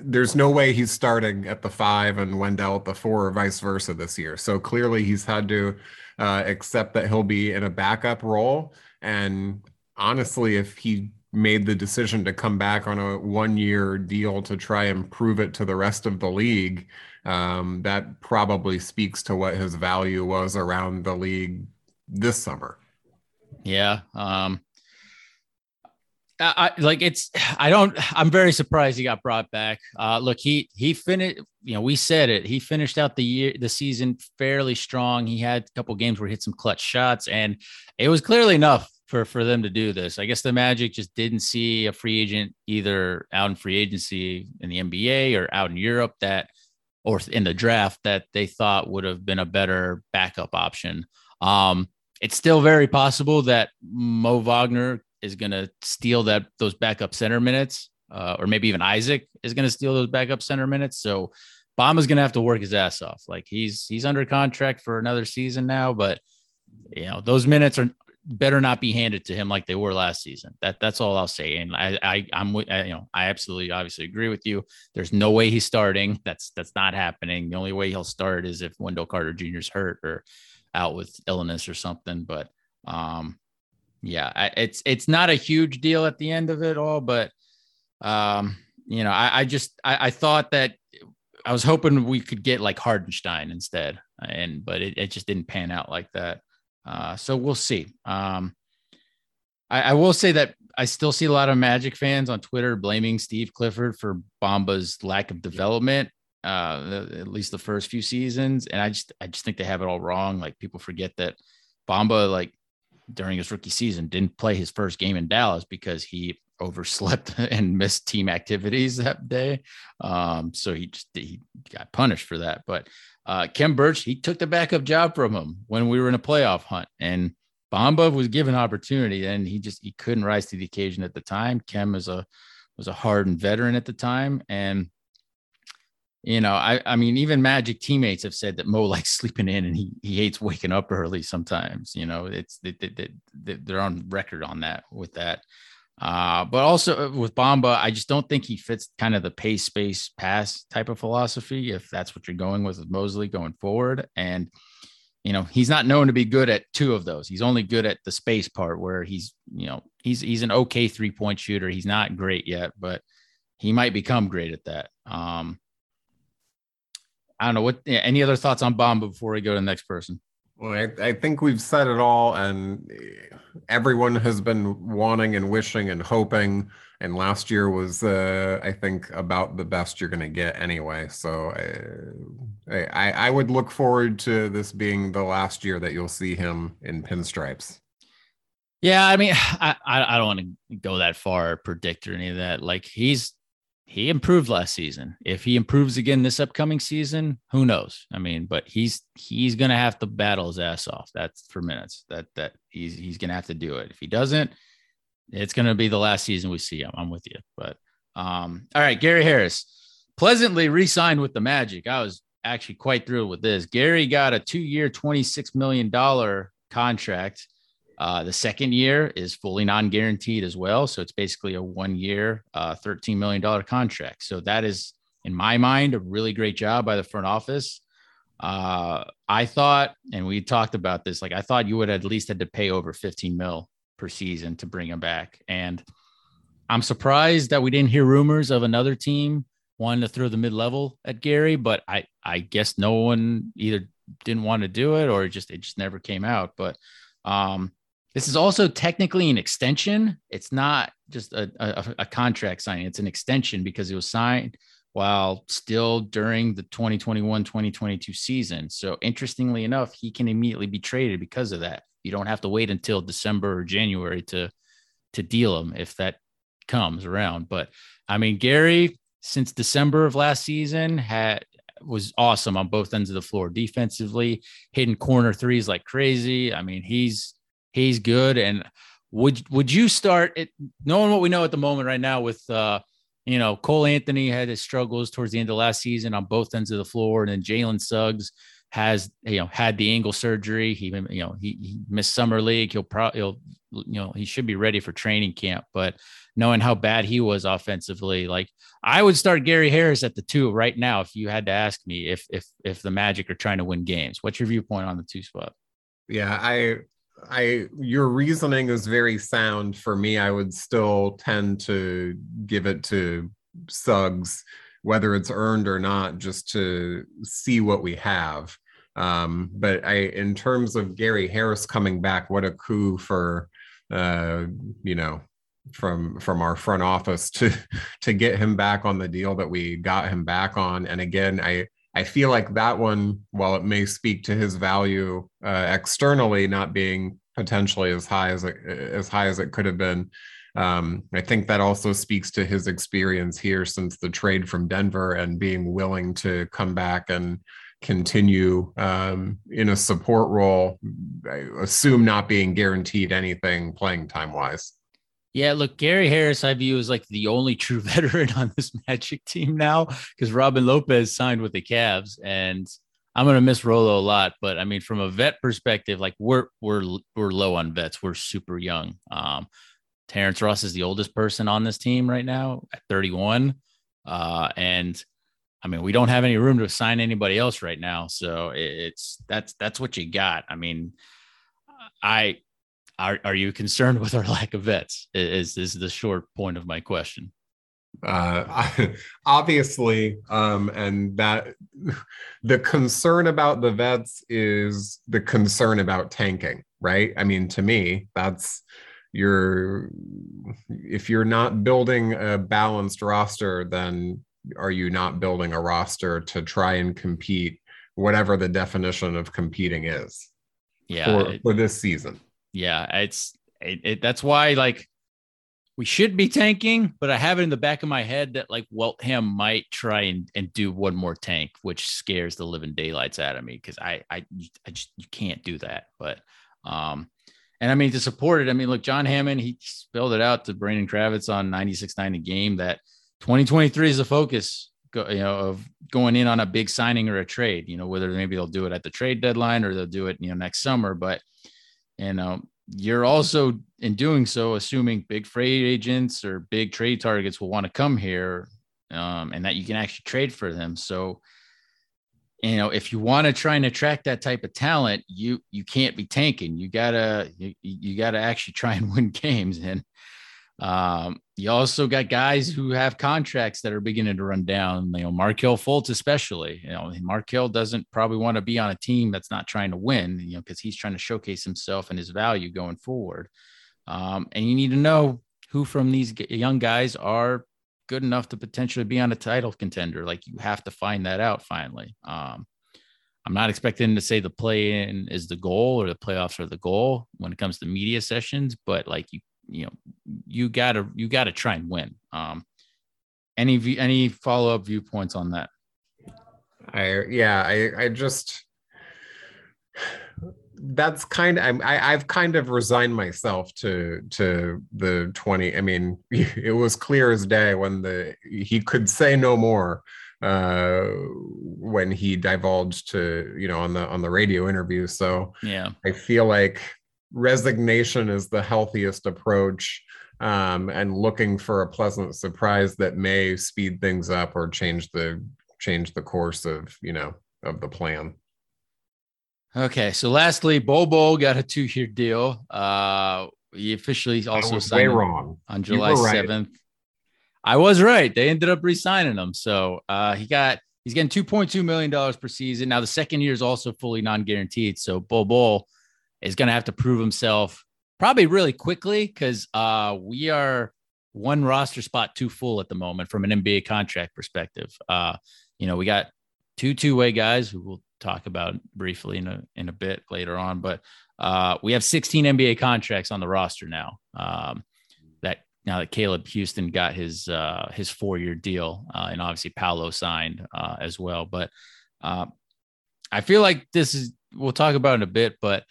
there's no way he's starting at the five and Wendell at the four or vice versa this year. So clearly he's had to uh, accept that he'll be in a backup role. And honestly, if he made the decision to come back on a one year deal to try and prove it to the rest of the league, um, that probably speaks to what his value was around the league this summer. Yeah. Um, I, like it's I don't I'm very surprised he got brought back. Uh look, he he finished, you know, we said it. He finished out the year the season fairly strong. He had a couple games where he hit some clutch shots and it was clearly enough for for them to do this. I guess the Magic just didn't see a free agent either out in free agency in the NBA or out in Europe that or in the draft that they thought would have been a better backup option. Um, it's still very possible that Mo Wagner is going to steal that those backup center minutes, uh, or maybe even Isaac is going to steal those backup center minutes. So Bamba's gonna have to work his ass off. Like he's he's under contract for another season now, but you know those minutes are better not be handed to him like they were last season. That that's all I'll say. And I, I I'm you know I absolutely obviously agree with you. There's no way he's starting. That's that's not happening. The only way he'll start is if Wendell Carter Jr. is hurt or out with illness or something. But um, yeah, I, it's it's not a huge deal at the end of it all. But um, you know, I, I just I, I thought that I was hoping we could get like Hartenstein instead, and but it, it just didn't pan out like that. Uh, so we'll see. Um, I, I, will say that I still see a lot of Magic fans on Twitter blaming Steve Clifford for Bamba's lack of development, uh, at least the first few seasons. And I just I just think they have it all wrong. Like people forget that Bamba, like during his rookie season, didn't play his first game in Dallas because he overslept (laughs) and missed team activities that day. Um, so he just he got punished for that. But uh, Khem Birch, he took the backup job from him when we were in a playoff hunt, and Bamba was given opportunity, and he just he couldn't rise to the occasion at the time. Khem is a was a hardened veteran at the time, and you know, I I mean, even Magic teammates have said that Mo (laughs) likes sleeping in, and he he hates waking up early sometimes. You know, it's they, they, they, they're on record on that with that. Uh, but also uh, with Bamba, I just don't think he fits kind of the pace, space, pass type of philosophy. If that's what you're going with with Mosley going forward, and you know he's not known to be good at two of those. He's only good at the space part, where he's you know he's he's an okay three point shooter. He's not great yet, but he might become great at that. Um, I don't know what. Any other thoughts on Bamba before we go to the next person? Well, I, I, think we've said it all, and eh, everyone has been wanting and wishing and hoping. And last year was, uh, I think, about the best you're going to get anyway. So I, I, I would look forward to this being the last year that you'll see him in pinstripes. Yeah, I mean, (sighs) I, I don't want to go that far, or predict or any of that. Like he's he improved last season. If he improves again this upcoming season, who knows? I mean, but he's he's gonna have to battle his ass off. That's for minutes. That that he's he's gonna have to do it. If he doesn't, it's gonna be the last season we see him. I'm with you. But um, all right, Gary Harris pleasantly re-signed with the Magic. I was actually quite thrilled with this. Gary got a two-year, $26 million contract uh, the second year is fully non-guaranteed as well, so it's basically a one-year, uh, thirteen million dollar contract. So that is, in my mind, a really great job by the front office. Uh, I thought, and we talked about this, like I thought you would at least had to pay over fifteen mil per season to bring him back, and I'm surprised that we didn't hear rumors of another team wanting to throw the mid-level at Gary, but I I guess no one either didn't want to do it or just it just never came out. But um, this is also technically an extension. It's not just a, a, a, contract signing, it's an extension because it was signed while still during the 2021 2022 season. So, interestingly enough, he can immediately be traded because of that. You don't have to wait until December or January to to deal him if that comes around. But I mean, Gary, since December of last season, had was awesome on both ends of the floor defensively, hitting corner threes like crazy. I mean, he's He's good. And would would you start it knowing what we know at the moment right now with uh you know Cole Anthony had his struggles towards the end of last season on both ends of the floor, and then Jalen Suggs has you know had the ankle surgery. He you know he, he missed summer league. He'll probably he'll you know he should be ready for training camp. But knowing how bad he was offensively, like I would start Gary Harris at the two right now. If you had to ask me if if if the Magic are trying to win games, what's your viewpoint on the two spot? Yeah, I I your reasoning is very sound. For me, I would still tend to give it to Suggs, whether it's earned or not, just to see what we have. Um, but I, in terms of Gary Harris coming back, what a coup for uh, you know from from our front office to (laughs) to get him back on the deal that we got him back on. And again, I I feel like that one, while it may speak to his value uh, externally not being potentially as high as it, as high as it could have been, um, I think that also speaks to his experience here since the trade from Denver and being willing to come back and continue um, in a support role. I assume not being guaranteed anything playing time wise. Yeah, look, Gary Harris, I view as like the only true (laughs) veteran on this Magic team now because Robin Lopez signed with the Cavs, and I'm gonna miss Rolo a lot. But I mean, from a vet perspective, like we're we're we're low on vets. We're super young. Um, Terrence Ross is the oldest person on this team right now at 31, uh, and I mean, we don't have any room to sign anybody else right now. So it's that's that's what you got. I mean, I are are you concerned with our lack of vets? Is is the short point of my question? Uh, obviously, um, and that the concern about the vets is the concern about tanking, right? I mean, to me, that's you're if you're not building a balanced roster, then are you not building a roster to try and compete whatever the definition of competing is Yeah, for, it- for this season yeah. It's it, it, that's why like we should be tanking, but I have it in the back of my head that like Weltman might try and, and do one more tank, which scares the living daylights out of me because I I I just you can't do that. But um, and I mean to support it, I mean look, John Hammond he spelled it out to Brandon Kravitz on 96.9 a game that 2023 is the focus. Go, you know, of going in on a big signing or a trade, you know, whether maybe they'll do it at the trade deadline or they'll do it, you know, next summer. But you know, you're also in doing so assuming big freight agents or big trade targets will want to come here um, and that you can actually trade for them. So, you know, if you want to try and attract that type of talent, you you can't be tanking. You gotta you, you gotta actually try and (laughs) win games. And um, you also got guys who have contracts that are beginning to run down. You know, Markelle Fultz especially. You know, Markel doesn't probably want to be on a team that's not trying to win. You know, because he's trying to showcase himself and his value going forward. Um, and you need to know who from these young guys are good enough to potentially be on a title contender. Like you have to find that out finally. Um, I'm not expecting to say the play in is the goal or the playoffs are the goal when it comes to media sessions, but like you, you know, you gotta you gotta try and win. Um, any view- any follow up viewpoints on that? I yeah, I I just that's kind of I'm, I I've kind of resigned myself to to the 20 I mean (laughs) it was clear as day when the he could say no more uh when he divulged to you know on the on the radio interview so Yeah, I feel like resignation is the healthiest approach um, and looking for a pleasant surprise that may speed things up or change the change the course of you know of the plan. Okay, so lastly, Bobo got a two-year deal. Uh, he officially also signed way wrong. on July right. seventh. I was right. They ended up re-signing him. So uh, he got he's getting two point two million dollars per season. Now the second year is also fully non-guaranteed. So Bobo is going to have to prove himself probably really quickly because uh, we are one roster spot too full at the moment from an NBA contract perspective. Uh, you know, we got two two-way guys who we'll talk about briefly in a in a bit later on, but uh, we have 16 NBA contracts on the roster now. Um, that now that Caleb Houstan got his uh, his four-year deal, uh, and obviously Paolo signed uh, as well. But uh, I feel like this is we'll talk about in a bit, but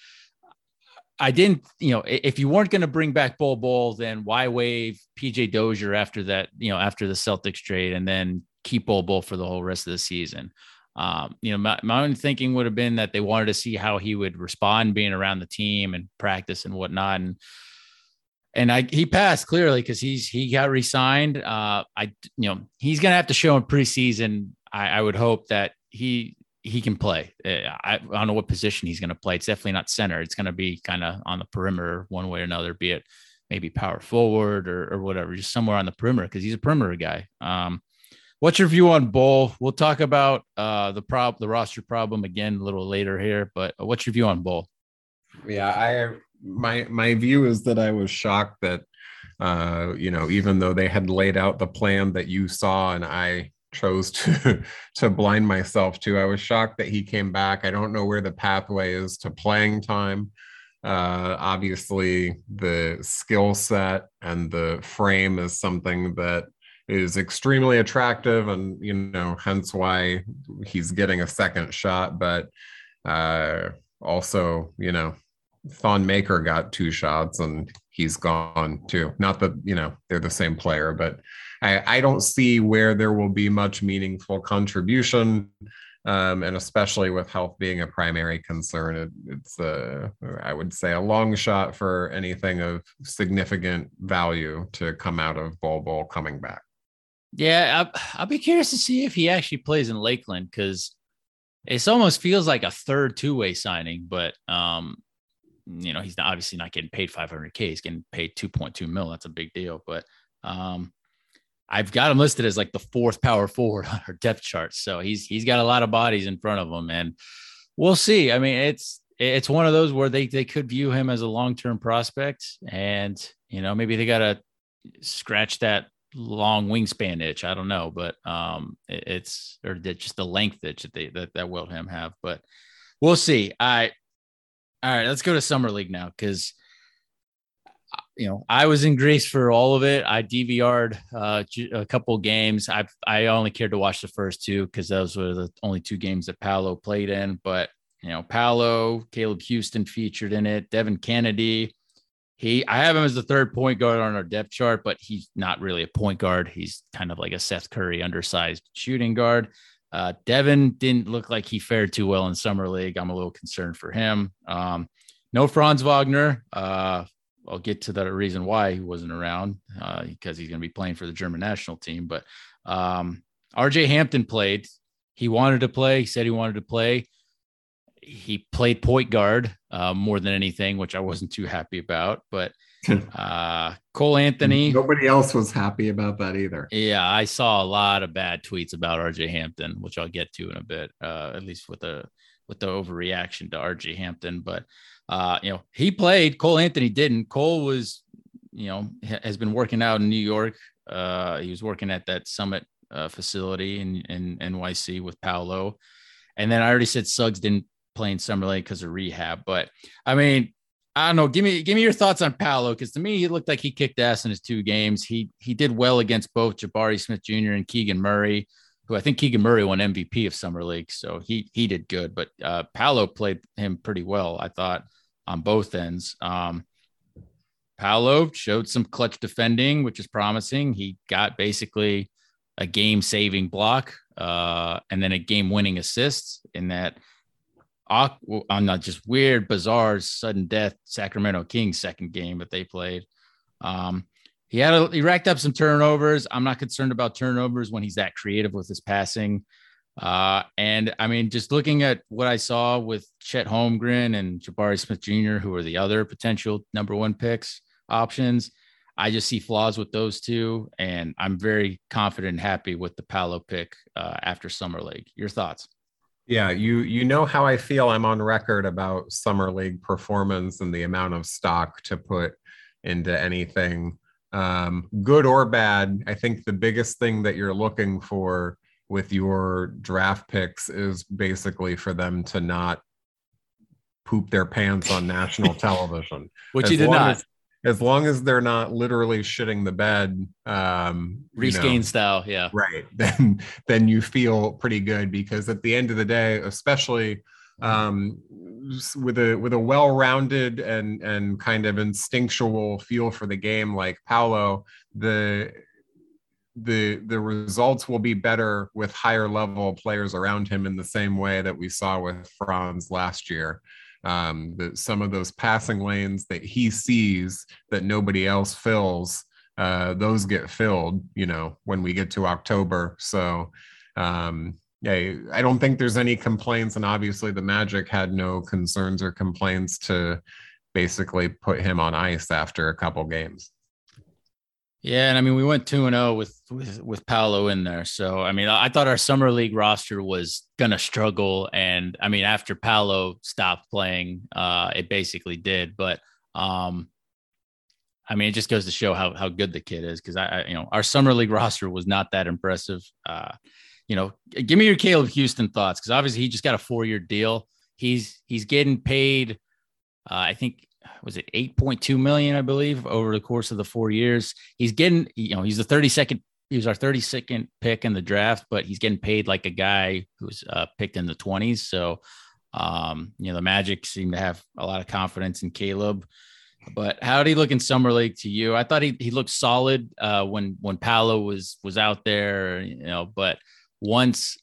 I didn't, you know, if you weren't going to bring back Bol Bol, then why waive PJ Dozier after that, you know, after the Celtics trade and then keep Bol Bol for the whole rest of the season? Um, you know, my, my own thinking would have been that they wanted to see how he would respond being around the team and practice and whatnot. And and I he passed clearly because he's he got re-signed. Uh, I you know he's gonna have to show in preseason. I, I would hope that he he can play. Uh, I, I don't know what position he's gonna play. It's definitely not center. It's gonna be kind of on the perimeter one way or another. Be it maybe power forward or, or whatever, just somewhere on the perimeter because he's a perimeter guy. Um, what's your view on Bol? We'll talk about uh, the prob the roster problem again a little later here. But what's your view on Bol? Yeah, I my my view is that I was shocked that uh you know even though they had laid out the plan that you saw and I chose to (laughs) to blind myself to I was shocked that he came back. I don't know where the pathway is to playing time. Uh obviously the skill set and the frame is something that is extremely attractive and you know hence why he's getting a second shot but uh also you know Thon Maker got two shots and he's gone too. Not that you know they're the same player, but I, I don't see where there will be much meaningful contribution. Um, and especially with health being a primary concern, it, it's a, I would say a long shot for anything of significant value to come out of Bol Bol coming back. Yeah, I'll, I'll be curious to see if he actually plays in Lakeland because it almost feels like a third two-way signing, but um, you know, he's not, obviously not getting paid 500k. He's getting paid 2.2 mil. That's a big deal. But um, I've got him listed as like the fourth power forward (laughs) on our depth chart. So he's he's got a lot of bodies in front of him, and we'll see. I mean, it's it's one of those where they they could view him as a long term prospect, and you know maybe they got to scratch that long wingspan itch. I don't know, but um, it, it's or just the length itch that they that that Weltman have. But we'll see. I all right, let's go to summer league now because you know I was in Greece for all of it. I DVR'd uh, a couple games. I I only cared to watch the first two because those were the only two games that Paolo played in. But you know, Paolo, Caleb Houstan featured in it. Devin Cannady. He, I have him as the third point guard on our depth chart, but he's not really a point guard. He's kind of like a Seth Curry undersized shooting guard. Uh, Devin didn't look like he fared too well in summer league. I'm a little concerned for him. Um, no Franz Wagner. Uh, I'll get to the reason why he wasn't around uh, because he's going to be playing for the German national team. But um, RJ Hampton played. He wanted to play. He said he wanted to play. He played point guard uh, more than anything, which I wasn't too happy about. But (laughs) uh, Cole Anthony. Nobody else was happy about that either. Yeah, I saw a lot of bad tweets about RJ Hampton, which I'll get to in a bit, uh, at least with the with the overreaction to RJ Hampton. But uh, you know, he played. Cole Anthony didn't. Cole was, you know, has been working out in New York. Uh, he was working at that Summit uh, facility in, in NYC with Paolo. And then I already said Suggs didn't play in Summer League because of rehab. But I mean, I don't know. Give me give me your thoughts on Paolo because to me he looked like he kicked ass in his two games. He he did well against both Jabari Smith Jr. and Keegan Murray, who I think Keegan Murray won MVP of summer league, so he he did good. But uh, Paolo played him pretty well, I thought, on both ends. Um, Paolo showed some clutch defending, which is promising. He got basically a game saving block uh, and then a game winning assist in that on not just weird, bizarre, sudden death Sacramento Kings second game that they played. Um, he had a, he racked up some turnovers. I'm not concerned about turnovers when he's that creative with his passing. Uh, and I mean, just looking at what I saw with Chet Holmgren and Jabari Smith Jr., who are the other potential number one picks options, I just see flaws with those two. And I'm very confident and happy with the Paolo pick uh, after Summer League. Your thoughts? Yeah, you you know how I feel. I'm on record about summer league performance and the amount of stock to put into anything, um, good or bad. I think the biggest thing that you're looking for with your draft picks is basically for them to not poop their pants on national (laughs) television, which as you did not. As, as long as they're not literally shitting the bed um Reece Gaines style yeah. Right. (laughs) Then then you feel pretty good because at the end of the day especially um with a with a well-rounded and and kind of instinctual feel for the game like Paolo the the the results will be better with higher level players around him in the same way that we saw with Franz last year um, that some of those passing lanes that he sees that nobody else fills, uh, those get filled, you know, when we get to October. So, um, yeah, I don't think there's any complaints. And obviously, the Magic had no concerns or complaints to basically put him on ice after a couple games. Yeah, and I mean we went two and zero oh with with with Paolo in there. So I mean I thought our summer league roster was gonna struggle, and I mean after Paolo stopped playing, uh, it basically did. But um, I mean it just goes to show how how good the kid is because I, I, you know our summer league (laughs) roster was not that impressive. Uh, you know, give me your Caleb Houstan thoughts because obviously he just got a four year deal. He's he's getting paid. Uh, I think was it 8.2 million, I believe, over the course of the four years. He's getting, you know, he's the 32nd, he was our 32nd pick in the draft, but he's getting paid like a guy who's uh, picked in the 20s. So, um, you know, the Magic seem to have a lot of confidence in Caleb. But how did he look in summer league to you? I thought he, he looked solid uh, when when Paolo was was out there, you know. But once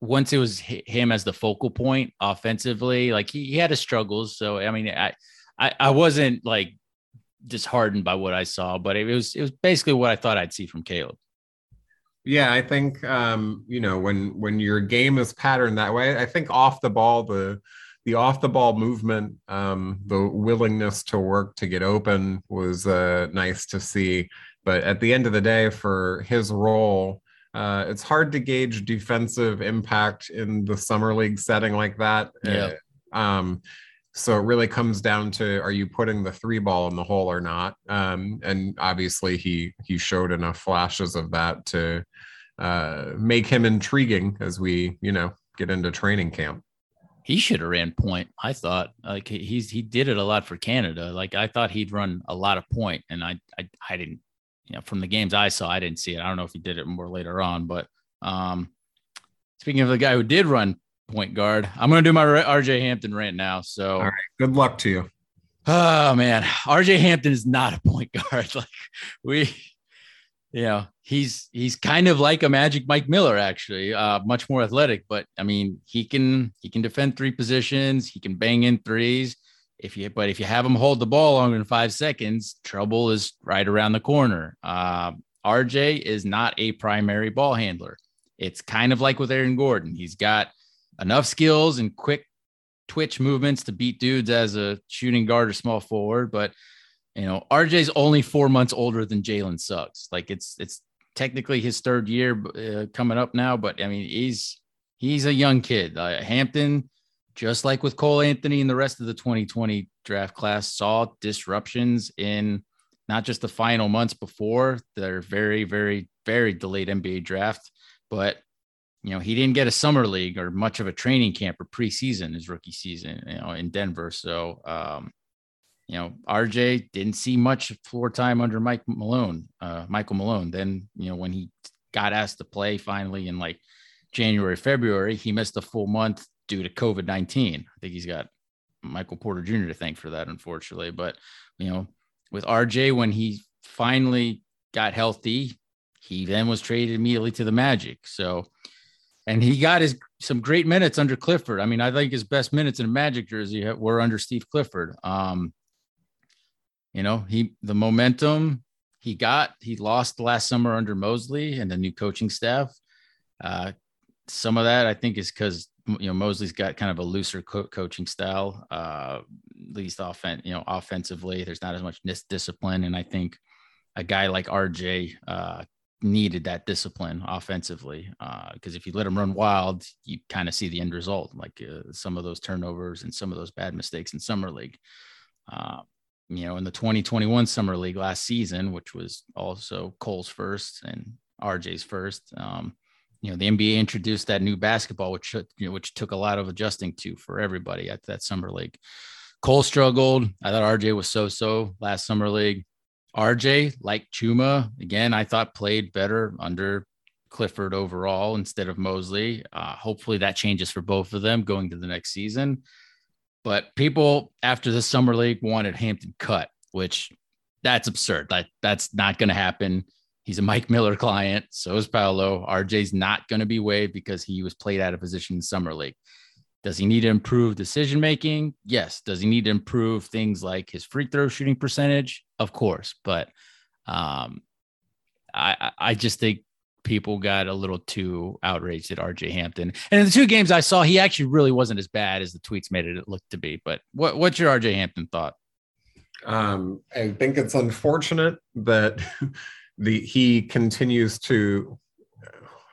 once it was him as the focal point offensively, like he, he had his struggles. So I mean, I, I I wasn't like disheartened by what I saw, but it was it was basically what I thought I'd see from Caleb. Yeah, I think um, you know when when your game is patterned that way, I think off the ball the the off the ball movement, um, the willingness to work to get open was uh, nice to see. But at the end of the day, for his role, uh, it's hard to gauge defensive impact in the summer league setting like that. Yeah. Uh, um, so it really comes down to are you putting the three ball in the hole or not? Um, and obviously he he showed enough flashes of that to uh, make him intriguing as we you know get into training camp he should have ran point. I thought like he's he did it a lot for Canada. Like I thought he'd run a lot of point, and I I, I didn't. You know, from the games I saw, I didn't see it. I don't know if he did it more later on, but um, speaking of the guy who did run point guard, I'm going to do my RJ Hampton rant now. So, all right, good luck to you. Oh man, RJ Hampton is not a point guard. (laughs) Like we, you know, he's he's kind of like a Magic Mike Miller, actually, uh, much more athletic. But I mean, he can he can defend three positions. He can bang in threes. If you but if you have him hold the ball longer than five seconds, trouble is right around the corner. Uh, RJ is not a primary ball handler. It's kind of like with Aaron Gordon. He's got enough skills and quick twitch movements to beat dudes as a shooting guard or small forward, but you know, RJ's only four months older than Jalen Suggs. Like it's it's technically his third year uh, coming up now, but I mean he's he's a young kid. Uh, Hampton, just like with Cole Anthony and the rest of the 2020 draft class, saw disruptions in not just the final months before their very very very delayed NBA draft, but you know he didn't get a summer league or much of a training camp or preseason his rookie season, you know, in Denver. So um, you know, RJ didn't see much floor time under Mike Malone, uh, Michael Malone. Then, you know, when he got asked to play finally in like January, February, he missed a full month due to COVID 19. I think he's got Michael Porter Jr. to thank for that, unfortunately. But, you know, with RJ, when he finally got healthy, he then was traded immediately to the Magic. So, and he got his some great minutes under Clifford. I mean, I think his best minutes in a Magic jersey were under Steve Clifford. Um, you know, he the momentum he got, he lost last summer under Mosley and the new coaching staff. Uh, some of that I think is because you know Mosley's got kind of a looser co- coaching style, uh, at least offense, you know, offensively. There's not as much dis- discipline, and I think a guy like RJ uh, needed that discipline offensively because uh, if you let him run wild, you kind of see the end result, like uh, some of those turnovers and some of those bad mistakes in summer league. Uh, you know, in the 2021 Summer League last season, which was also Cole's first and RJ's first. Um, you know, the NBA introduced that new basketball, which you know, which took a lot of adjusting to for everybody at that summer league. Cole struggled. I thought RJ was so-so last summer league. RJ, like Chuma, again, I thought played better under Clifford overall instead of Mosley. Uh, hopefully that changes for both of them going to the next season. But people after the summer league wanted Hampton cut, which that's absurd. That that's not going to happen. He's a Mike Miller client. So is Paolo. RJ's not going to be waived because he was played out of position in summer league. Does he need to improve decision making? Yes. Does he need to improve things like his free throw shooting percentage? Of course. But um, I I just think people got a little too outraged at RJ Hampton. And in the two games I saw, he actually really wasn't as bad as the tweets made it look to be. But what, what's your RJ Hampton thought? Um, I think it's unfortunate that (laughs) the he continues to.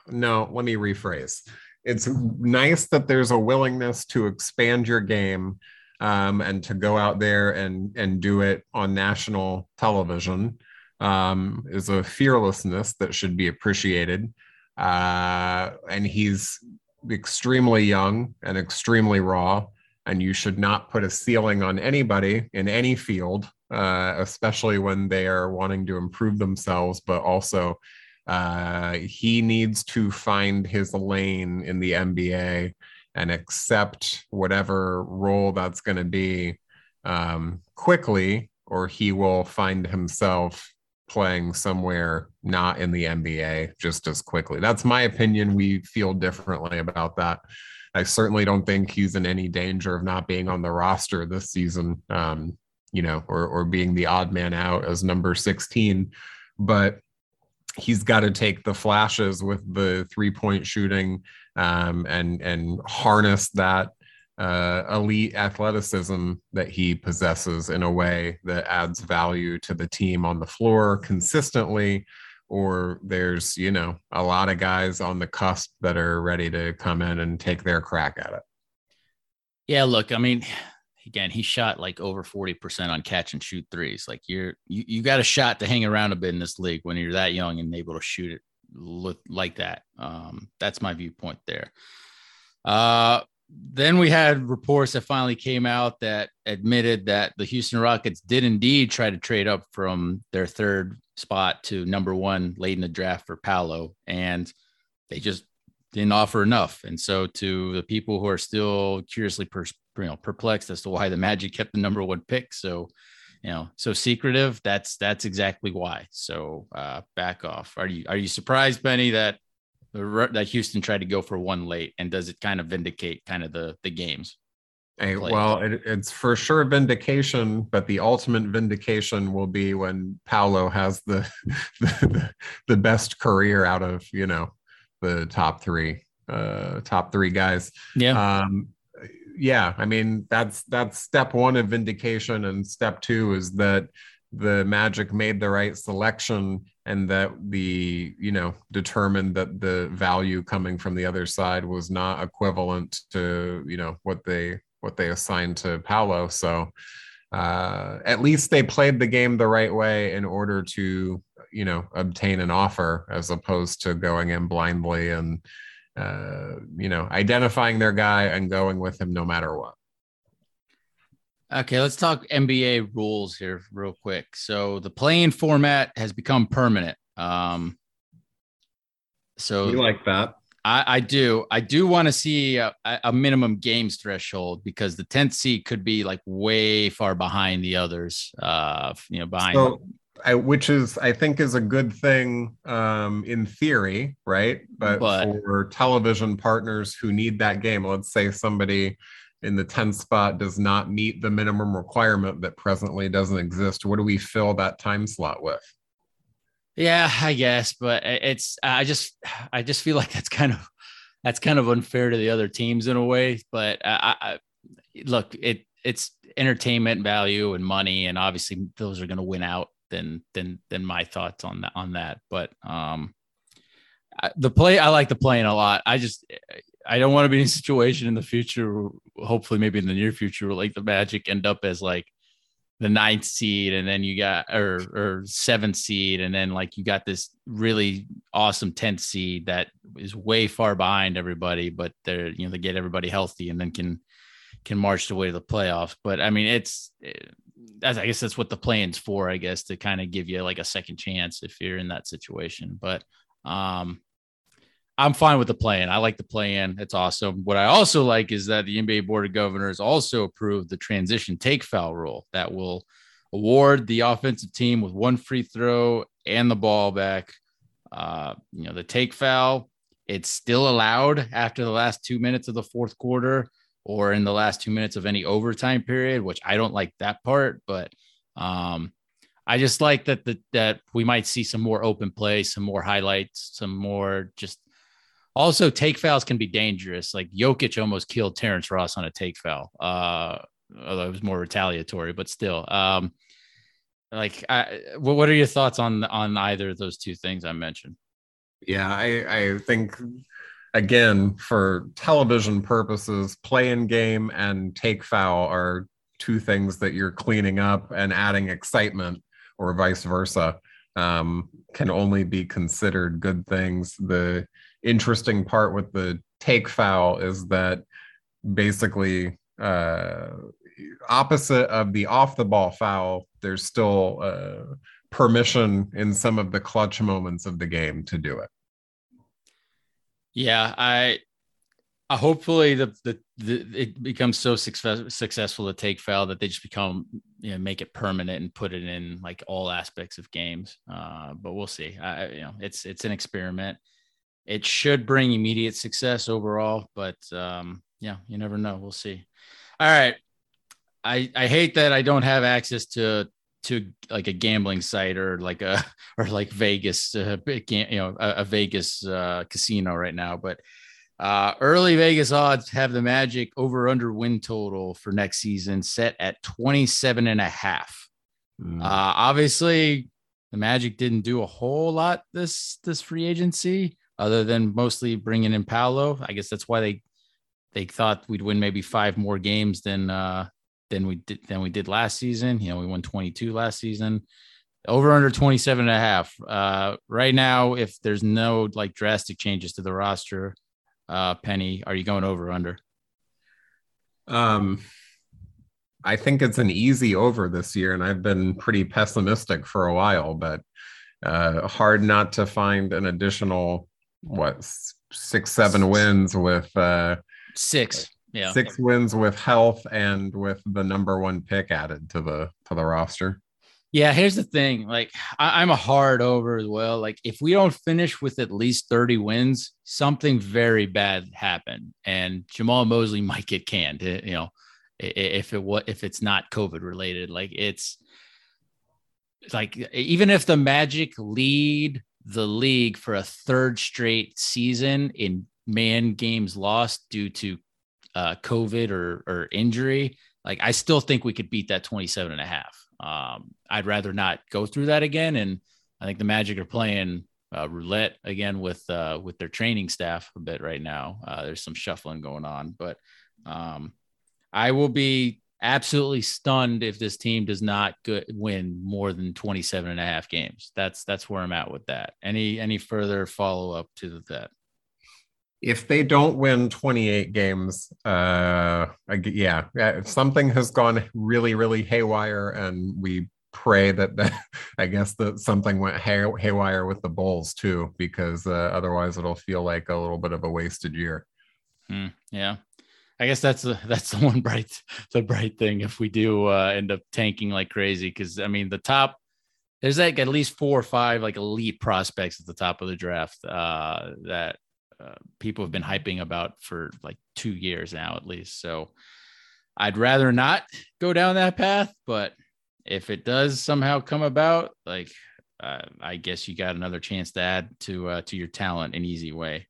No, let me rephrase. It's nice that there's a willingness to expand your game um, and to go out there and and do it on national television um, is a fearlessness that should be appreciated. Uh, and he's extremely young and extremely raw. And you should not put a ceiling on anybody in any field, uh, especially when they are wanting to improve themselves. But also, uh, he needs to find his lane in the NBA and accept whatever role that's going to be um, quickly, or he will find himself playing somewhere not in the NBA just as quickly. That's my opinion. We feel differently about that. I certainly don't think he's in any danger of not being on the roster this season, um, you know, or, or being the odd man out as number 16. But he's got to take the flashes with the three point shooting um, and and harness that uh, elite athleticism that he possesses in a way that adds value to the team on the floor consistently or there's you know a lot of guys on the cusp that are ready to come in and take their crack at it. Yeah look i mean again he shot like over 40% on catch and shoot threes. Like you're you, you got a shot to hang around a bit in this league when you're that young and able to shoot it look like that. Um that's my viewpoint there. Uh then we had reports that finally came out that admitted that the Houston Rockets did indeed try to trade up from their third spot to number one late in the draft for Paolo, and they just didn't offer enough. And so, to the people who are still curiously per, you know, perplexed as to why the Magic kept the number one pick, so you know, so secretive. That's that's exactly why. So uh, back off. Are you are you surprised, Benny, that that Houston tried to go for one late, and does it kind of vindicate kind of the the games? Hey, well, it, it's for sure vindication, but the ultimate vindication will be when Paolo has (laughs) the, the the best career out of you know the top three uh top three guys. Yeah. Um, yeah, I mean that's that's step one of vindication, and step two is that the Magic made the right selection and that the you know determined that the value coming from the other side was not equivalent to you know what they what they assigned to Paolo. So uh, at least they played the game the right way in order to you know obtain an offer as opposed to going in blindly and uh, you know identifying their guy and going with him no matter what. Okay, let's talk NBA rules here real quick. So the play-in format has become permanent. Um, so we like that. I, I do. I do want to see a, a, minimum games threshold because the 10th seed could be like way far behind the others. Uh, you know, behind. So, I, which is, I think, is a good thing um, in theory, right? But, but for television partners who need that game, let's say somebody in the 10th spot does not meet the minimum requirement that presently doesn't exist, what do we fill that time slot with? Yeah, I guess, but it's I just I just feel like that's kind of that's kind of unfair to the other teams in a way. But I, I look, it it's entertainment value and money, and obviously those are going to win out. Than than than my thoughts on that on that. But um, the play I like the play-in a lot. I just I don't want to be in a situation in the future, hopefully maybe in the near future, where like the Magic end up as like the ninth seed, and then you got or or seventh seed, and then like you got this really awesome tenth seed that is way far behind everybody, but they're you know they get everybody healthy and then can can march the way to the playoffs. But I mean, it's that's I guess that's what the plan's for, I guess, to kind of give you like a second chance if you're in that situation. But um I'm fine with the play in. I like the play in. It's awesome. What I also like is that the NBA Board of Governors also approved the transition take foul rule that will award the offensive team with one free throw and the ball back. Uh, you know, the take foul, it's still allowed after the last two minutes of the fourth quarter or in the last two minutes of any overtime period, which I don't like that part, but um, I just like that the, that we might see some more open play, some more highlights, some more just also, take fouls can be dangerous. Like Jokic almost killed Terrence Ross on a take foul. Uh, although it was more retaliatory, but still. Um, like, I, what are your thoughts on on either of those two things I mentioned? Yeah, I, I think again for television purposes, play in game and take foul are two things that you're cleaning up and adding excitement, or vice versa. Um, can only be considered good things. The interesting part with the take foul is that basically uh, opposite of the off the ball foul, there's still uh, permission in some of the clutch moments of the game to do it. Yeah, I Uh, hopefully, the, the the it becomes so success, successful to take foul that they just become you know make it permanent and put it in like all aspects of games. Uh, but we'll see. I, you know, it's it's an experiment. It should bring immediate success overall, but um, yeah, you never know. We'll see. All right. I I hate that I don't have access to to like a gambling site or like a (laughs) or like Vegas, uh, you know, a, a Vegas uh, casino right now. But uh, early Vegas odds have the Magic over under win total for next season set at 27 and a half. Mm. Uh, obviously, the Magic didn't do a whole lot this this free agency other than mostly bringing in Paolo. I guess that's why they they thought we'd win maybe five more games than uh, than we did than we did last season. You know, we won 22 last season. Over under 27 and a half. Uh, right now, if there's no like drastic changes to the roster, uh, Penny, are you going over under? Um, I think it's an easy over this year, and I've been pretty pessimistic for a while, but uh, hard not to find an additional what six, seven wins with uh, six yeah. Six wins with health and with the number one pick added to the to the roster. Yeah, here's the thing. Like, I, am a hard over as well. Like, if we don't finish with at least 30 wins, something very bad happened, and Jamahl Mosley (laughs) might get canned. Eh, you know, if it what if it's not COVID related, like it's like even if the Magic lead the league for a third straight season in man games lost due to uh, COVID or, or injury, like I still think we could beat that 27 and a half. Um, I'd rather not go through that again. And I think the Magic are playing uh, roulette again with uh, with their training staff a bit right now. Uh, there's some shuffling going on, but um, I will be absolutely stunned if this team does not good, win more than 27 and a half games. That's that's where I'm at with that. Any any further follow up to that? if they don't win 28 games, uh, yeah, something has gone really, really haywire, and we pray that, that (laughs) I guess that something went hay, haywire with the Bulls too, because uh, otherwise it'll feel like a little bit of a wasted year. Hmm, yeah, I guess that's the (laughs) that's the one bright the bright thing if we do uh, end up tanking like crazy, because I mean the top there's like at least four or five like elite prospects at the top of the draft uh, that uh, people have been hyping about for like two years now, at least. So I'd rather not go down that path, but if it does somehow come about, like uh, I guess you got another chance to add to uh, to your talent an easy way.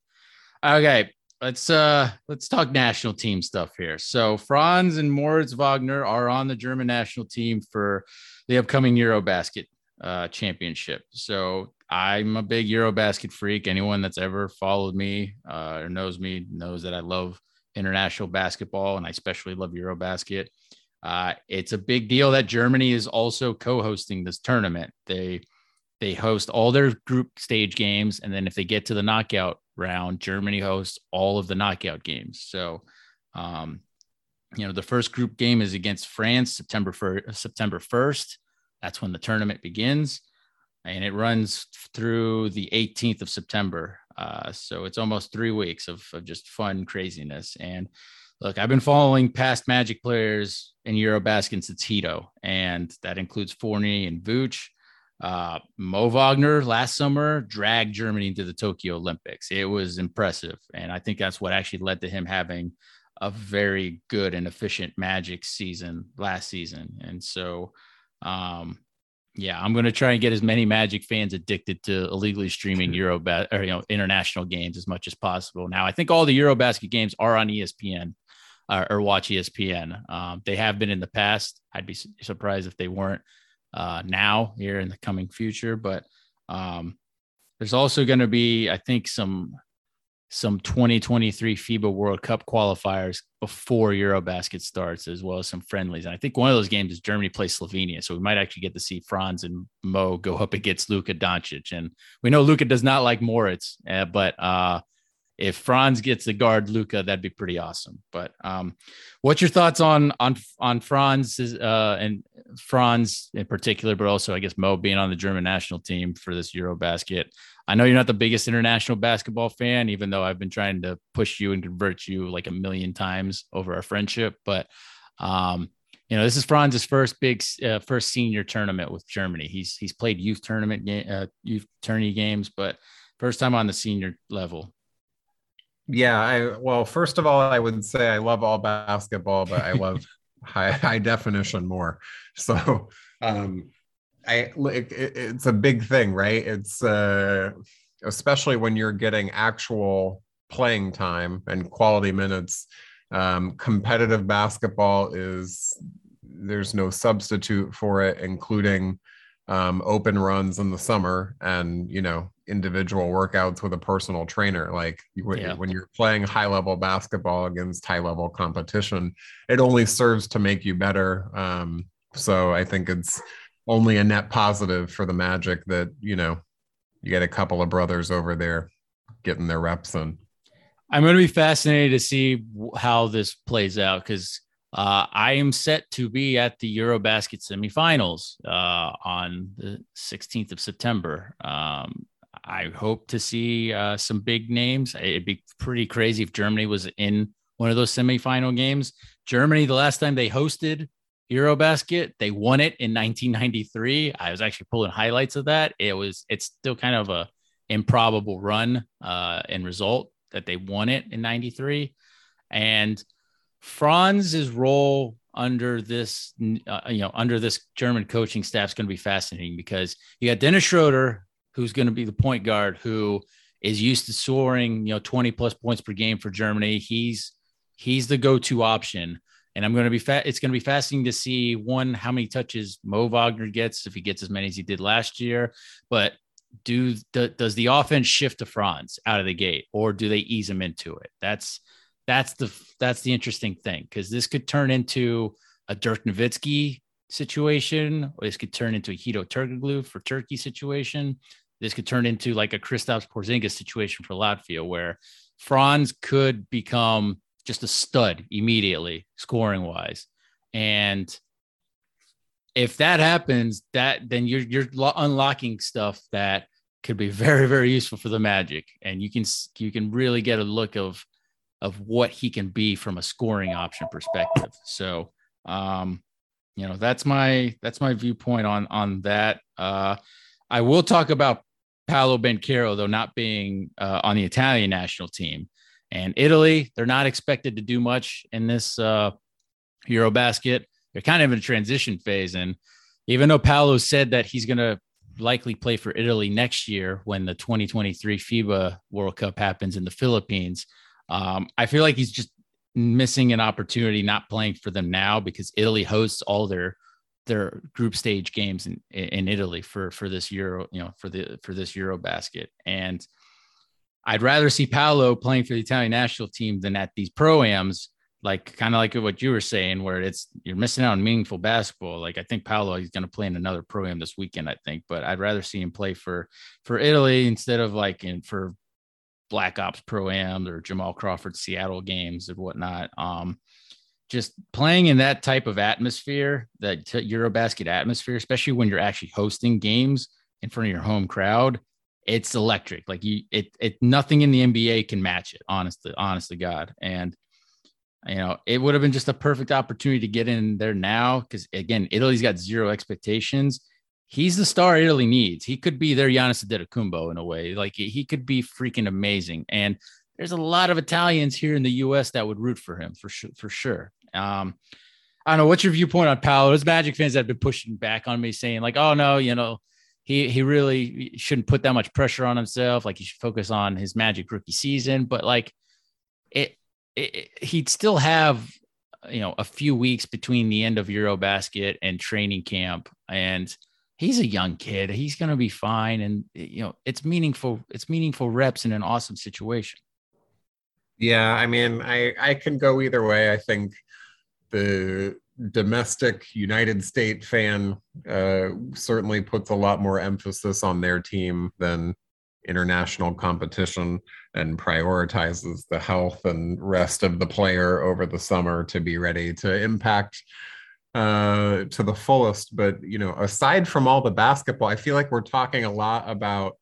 Okay, let's uh let's talk national team stuff here. So Franz and Moritz Wagner are on the German national team for the upcoming Eurobasket uh, championship. So I'm a big Eurobasket freak. Anyone that's ever followed me uh, or knows me knows that I love international basketball and I especially love Eurobasket. Uh, it's a big deal that Germany is also co-hosting this tournament. They they host all their group stage games, and then if they get to the knockout round, Germany hosts all of the knockout games. So, um, you know, the first group game is against France, September first. September first. That's when the tournament begins and it runs through the 18th of September. Uh, so it's almost three weeks of, of just fun craziness. And look, I've been following past Magic players in Eurobasket since Hedo, and that includes Fournier and Vooch. Uh, Mo Wagner last summer dragged Germany into the Tokyo Olympics. It was impressive. And I think that's what actually led to him having a very good and efficient Magic season last season. And so, um, yeah, I'm going to try and get as many Magic fans addicted to illegally streaming Euro or you know international games as much as possible. Now, I think all the EuroBasket games are on ESPN uh, or watch ESPN. Um, they have been in the past. I'd be surprised if they weren't uh, now here in the coming future. But um, there's also going to be, I think, some some 2023 FIBA World Cup qualifiers before Eurobasket starts, as well as some friendlies. And I think one of those games is Germany plays Slovenia. So we might actually get to see Franz and Mo go up against Luka Doncic. And we know Luka does not like Moritz, uh, but uh, if Franz gets the guard Luka, that'd be pretty awesome. But um, what's your thoughts on on on Franz uh, and Franz in particular, but also I guess Mo being on the German national team for this EuroBasket? I know you're not the biggest international basketball fan, even though I've been trying to push you and convert you like a million times over our friendship. But um, you know, this is Franz's first big, uh, first senior tournament with Germany. He's he's played youth tournament, uh, youth tourney games, but first time on the senior level. Yeah, I well, first of all, I would say I love all basketball, but I love (laughs) high high definition more. So, um, I it, it's a big thing, right? It's uh, especially when you're getting actual playing time and quality minutes. Um, competitive basketball is there's no substitute for it, including um, open runs in the summer and you know individual workouts with a personal trainer like when, yeah. when you're playing high level basketball against high level competition it only serves to make you better um, so i think it's only a net positive for the magic that you know you get a couple of brothers over there getting their reps in i'm going to be fascinated to see how this plays out because uh, I am set to be at the Eurobasket semifinals uh, on the 16th of September. Um, I hope to see uh, some big names. It'd be pretty crazy if Germany was in one of those semifinal games. Germany, the last time they hosted Eurobasket, they won it in 1993. I was actually pulling highlights of that. It was it's still kind of a improbable run uh, and result that they won it in 93. And Franz's role under this, uh, you know, under this German coaching staff is going to be fascinating because you got Dennis Schroeder, who's going to be the point guard, who is used to scoring, you know, 20 plus points per game for Germany. He's he's the go-to option. And I'm going to be fat. It's going to be fascinating to see one how many touches Mo Wagner gets if he gets as many as he did last year. But do does the offense shift to Franz out of the gate, or do they ease him into it? That's that's the that's the interesting thing because this could turn into a Dirk Nowitzki situation, or this could turn into a Hedo Turkoglu for Turkey situation. This could turn into like a Kristaps Porzingis situation for Latvia, where Franz could become just a stud immediately, scoring wise. And if that happens, that then you're you're unlocking stuff that could be (laughs) very very useful for the Magic, and you can you can really get a look of of what he can be from a scoring option perspective. So, um, you know, that's my that's my viewpoint on on that. Uh, I will talk about Paolo Banchero though not being uh, on the Italian national team and Italy. They're not expected to do much in this uh, EuroBasket. They're kind of in a transition phase, and even though Paolo said that he's going to likely play for Italy next year when the 2023 FIBA World Cup happens in the Philippines. Um, I feel like he's just missing an opportunity not playing for them now because Italy hosts all their their group stage games in in Italy for for this Euro, you know, for the for this Euro basket. And I'd rather see Paolo playing for the Italian national team than at these proams, like kind of like what you were saying, where it's you're missing out on meaningful basketball. Like I think Paolo is going to play in another program this weekend, I think, but I'd rather see him play for for Italy instead of like in for Black Ops Pro Am or Jamal Crawford Seattle games and whatnot. Um, just playing in that type of atmosphere, that Eurobasket atmosphere, especially when you're actually hosting games in front of your home crowd, it's electric. Like you, it, it, nothing in the NBA can match it. Honestly, honestly, God, and you know, it would have been just a perfect opportunity to get in there now because again, Italy's got zero expectations he's the star Italy needs. He could be their Giannis Antetokounmpo in a way. Like he could be freaking amazing. And there's a lot of Italians here in the U.S. that would root for him for sure. For sure. Um, I don't know. What's your viewpoint on Paolo? Those Magic fans that have been pushing back on me, saying like, "Oh no, you know, he he really shouldn't put that much pressure on himself. Like he should focus on his Magic rookie season." But like, it, it he'd still have you know a few weeks between the end of EuroBasket and training camp, and he's a young kid. He's going to be fine. And, you know, it's meaningful. It's meaningful reps in an awesome situation. Yeah. I mean, I, I can go either way. I think the domestic United States fan uh, certainly puts a lot more emphasis on their team than international competition and prioritizes the health and rest of the player over the summer to be ready to impact uh, to the fullest. But you know, aside from all the basketball, I feel like we're talking a lot about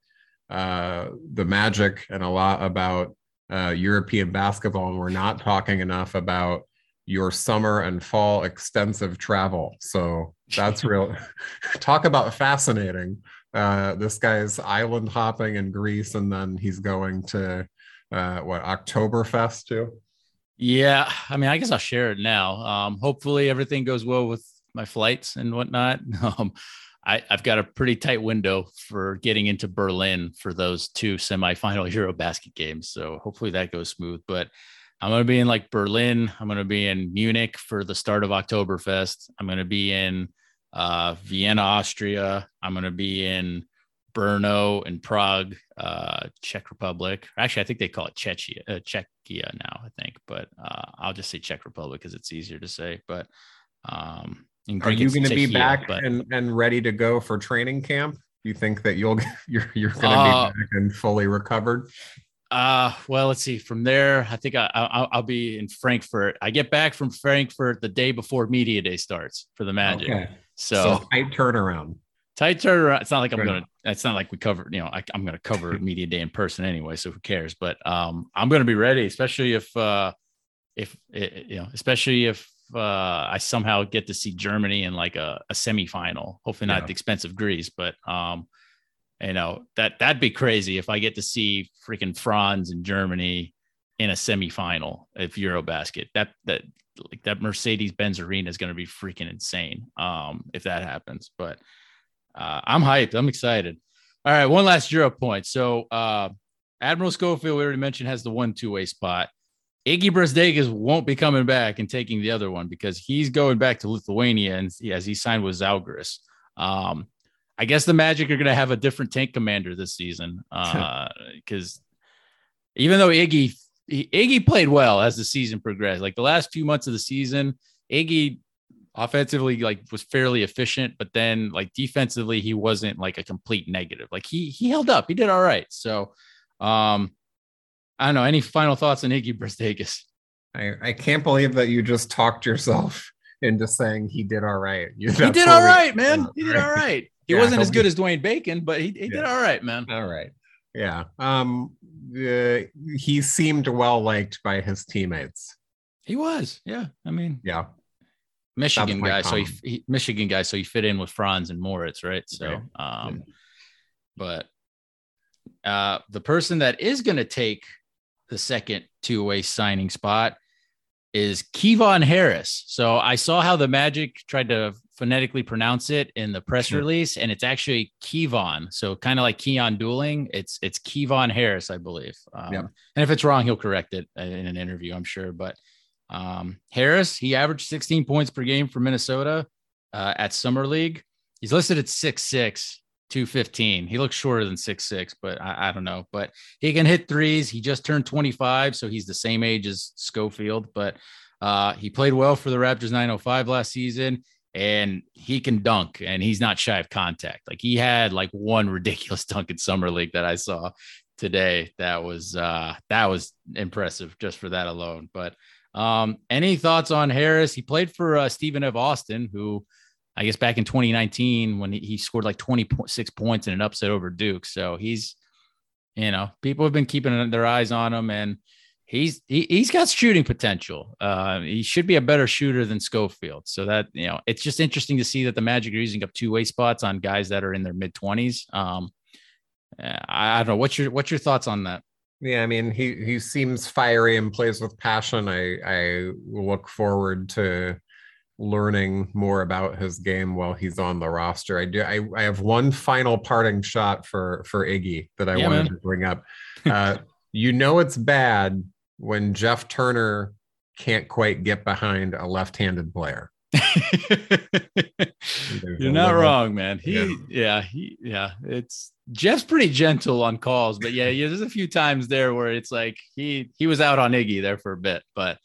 uh, the Magic and a lot about uh, European basketball, and we're not talking enough about your summer and fall extensive travel. So that's (laughs) real. (laughs) Talk about fascinating. Uh, this guy's island hopping in Greece, and then he's going to uh, what Oktoberfest too. Yeah, I mean, I guess I'll share it now. Um, hopefully, everything goes well with my flights and whatnot. (laughs) Um, I, have got a pretty tight window for getting into Berlin for those two semifinal (laughs) Eurobasket games. So hopefully that goes smooth. But I'm going to be in like Berlin. I'm going to be in Munich for the start of Oktoberfest. I'm going to be in uh, Vienna, Austria. I'm going to be in Brno and Prague, uh, Czech Republic. Actually, I think they call it Czechia, uh, Czechia now, I think, but uh, I'll just say Czech Republic because it's easier to say. But um, are you going to be back but, and, and ready to go for training camp? Do you think that you'll (laughs) you're you're going to be uh, back and fully recovered? Uh, well, let's see. From there, I think I, will be in Frankfurt. I get back from Frankfurt the day before media day starts for the Magic. Okay. So, so tight turnaround. Tight turnaround. It's not like I'm gonna. It's not like we cover. You know, I, am gonna cover (laughs) media day in person anyway. So who cares? But um, I'm gonna be ready, especially if uh, if you know, especially if uh, I somehow get to see Germany in like a, a semifinal. Hopefully not yeah. at the expense of Greece, but um, you know that that'd be crazy if I get to see freaking Franz in Germany in a semifinal of Eurobasket. That that like that Mercedes Benz Arena is going to be freaking insane um, if that happens. But uh, I'm hyped. I'm excited. All right, one last Euro point. So uh, Admiral Schofield, we already mentioned, has the one two way spot. Iggy Brazdeikis won't be coming back and taking the other one because he's going back to Lithuania and as he signed with Zalgiris. Um, I guess the Magic are going to have a different tank commander this season because (laughs) uh, even though Iggy Iggy played well as the season progressed. Like the last few months of the season, Iggy offensively like was fairly efficient, but then like defensively he wasn't like a complete negative. Like he he held up. He did all right. So um I don't know. Any final thoughts on Iggy Brazdeikis? I, I can't believe that you just talked yourself (laughs) into saying he did all right. (laughs) You, he did all right, man. He did all right. He (laughs) yeah, wasn't as good as Dwayne Bacon, but he, he yeah. did all right, man. All right. Yeah. Um, uh, he seemed well liked by his teammates. He was. Yeah. I mean, yeah. Michigan guy. So he, he, Michigan guy. So he fit in with Franz and Moritz, right? So, um, yeah. but uh, the person that is going to take the second two way signing spot is Kevon Harris. So I saw how the Magic tried to phonetically pronounce it in the press release, and it's actually Kevon. So kind of like Keyon Dooling, it's it's Kevon Harris, I believe. Um, yeah. And if it's wrong, he'll correct it in an interview, I'm sure. But um, Harris, he averaged 16 points per game for Minnesota uh, at summer league. He's listed at six six. 215. He looks shorter than six six, but I, I, don't know. But he can hit threes. He just turned 25, so he's the same age as Schofield. But uh, he played well for the Raptors 905 last season and he can dunk and he's not shy of contact. Like he had like one (laughs) ridiculous dunk in summer league that I saw today. That was uh that was impressive just for that alone. But um any thoughts on Harris? He played for uh, Stephen F. Austin, who I guess back in 2019 when he, scored like 26 points in an upset over Duke. So he's you know, people have been keeping their eyes on him and he's he, he's got shooting potential. Uh, he should be a better shooter than Schofield. So that you know, it's just interesting to see that the Magic are using up two way spots on guys that are in their mid twenties. Um, I, I, don't know. What's your what's your thoughts on that? Yeah, I mean, he he seems fiery and plays with passion. I I look forward to learning more about his game while he's on the roster. I do. I, I have one final parting shot for for Iggy that I yeah, wanted man. to bring up. (laughs) Uh, you know it's bad when Jeff Turner can't quite get behind a left-handed player. (laughs) You're not wrong, man. He, yeah. yeah, he, yeah. It's Jeff's pretty gentle on calls, but yeah, yeah, there's a few times there where it's like he he was out on Iggy there for a bit, but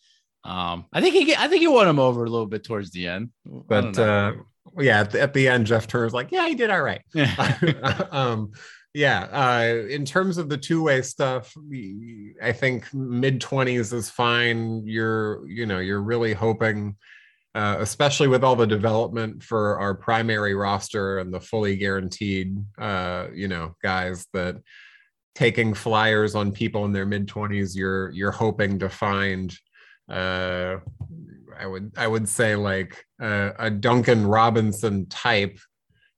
um, I think he I think he won him over a little bit towards the end. But uh, yeah, at the, at the, end, Jeff Turner's like, yeah, he did all right. (laughs) (laughs) um, yeah. Uh, in terms of the two way stuff, I think mid 20s is fine. You're, you know, you're really hoping, uh, especially with all the development for our primary roster and the fully guaranteed, uh, you know, guys that taking flyers on people in their mid 20s, you're, you're hoping to find, uh, I would, I would say like a Duncan Robinson type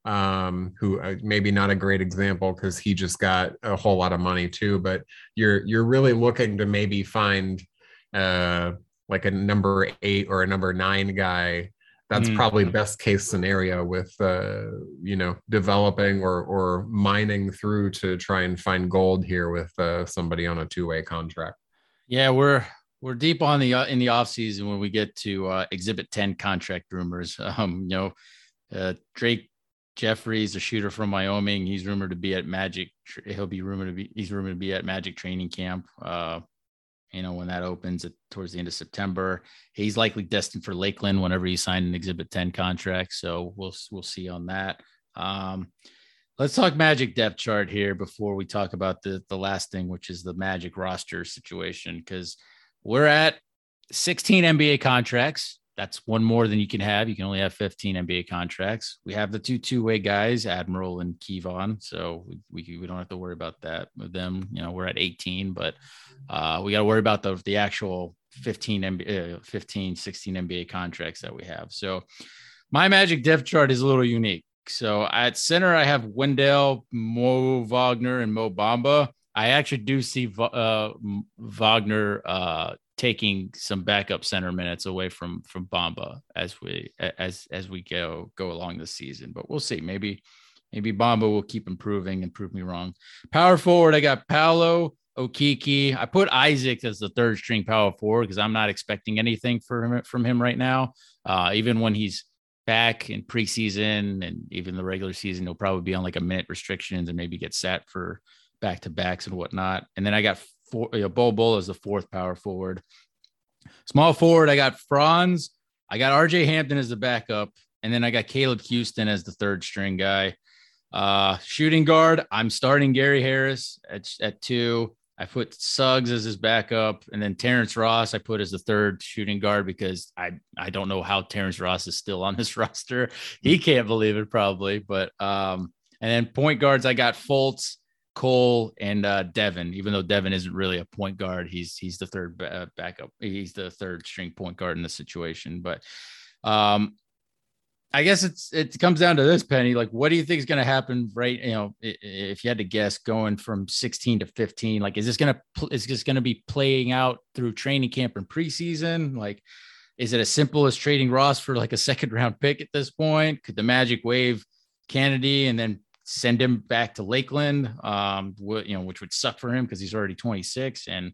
um, who uh, maybe not a great example because he just got a whole lot of money too. But you're you're really looking to maybe find uh, like a number eight or a number nine guy. That's mm. probably best case scenario with uh, you know developing or or mining through to try and find gold here with uh, somebody on a two way contract. Yeah, we're we're deep on the uh, in the off season when we get to uh, Exhibit Ten contract rumors. (laughs) Um, you know, uh, Drake Jeffries, a shooter from Wyoming, he's rumored to be at Magic. He'll be rumored to be he's rumored to be at Magic training camp. Uh, you know, when that opens at, towards the end of September, he's likely destined for Lakeland whenever he signed an Exhibit 10 contract. So we'll we'll see on that. Um, let's talk Magic depth chart here before we talk about the the last thing, which is the Magic roster situation, because we're at 16 NBA contracts that's one more than you can have. You can only have 15 NBA contracts. We have the two two-way guys, Admiral and Kevon. So we, we, we, don't have to worry about that with them. You know, we're at 18, but uh, we got to worry about the, the actual 15, NBA, uh, 15, 16 NBA contracts that we have. So my magic depth chart is a little unique. So at center, I have Wendell, Mo Wagner, and Mo Bamba. I actually do see uh, Wagner uh, taking some backup center minutes away from from Bamba as we as as we go go along the season. But we'll see. Maybe maybe Bamba will keep improving and prove me wrong. Power forward, I got Paolo Okeke. I put Isaac as the third string power forward because I'm not expecting anything from him, from him right now. Uh, even when he's back in preseason and even the regular season, he'll probably be on like a minute restrictions and maybe get sat for back to backs and whatnot. And then I got four, you know, Bol Bol as the fourth power forward. Small forward, I got Franz. I got RJ Hampton as the backup. And then I got Caleb Houstan as the third string guy. Uh, shooting guard, I'm starting Gary Harris at, at two. I put Suggs as his backup, and then Terrence Ross I put as the third shooting guard because I I don't know how Terrence Ross is still on this (laughs) roster. He can't believe it probably, but um, and then point guards I got Fultz, Cole and uh, Devin, even though Devin isn't really a point guard, he's he's the third uh, backup. He's the third string point guard in the situation. But um, I guess it's it comes down to this, Penny. Like, what do you think is going to happen? Right, you know, if you had to guess, going from 16 to 15, like, is this to is this going to be playing out through training camp and preseason? Like, is it as simple as trading Ross for like a second round pick at this point? Could the Magic waive Cannady and then send him back to Lakeland, um, you know, which would suck for him because he's already 26. And,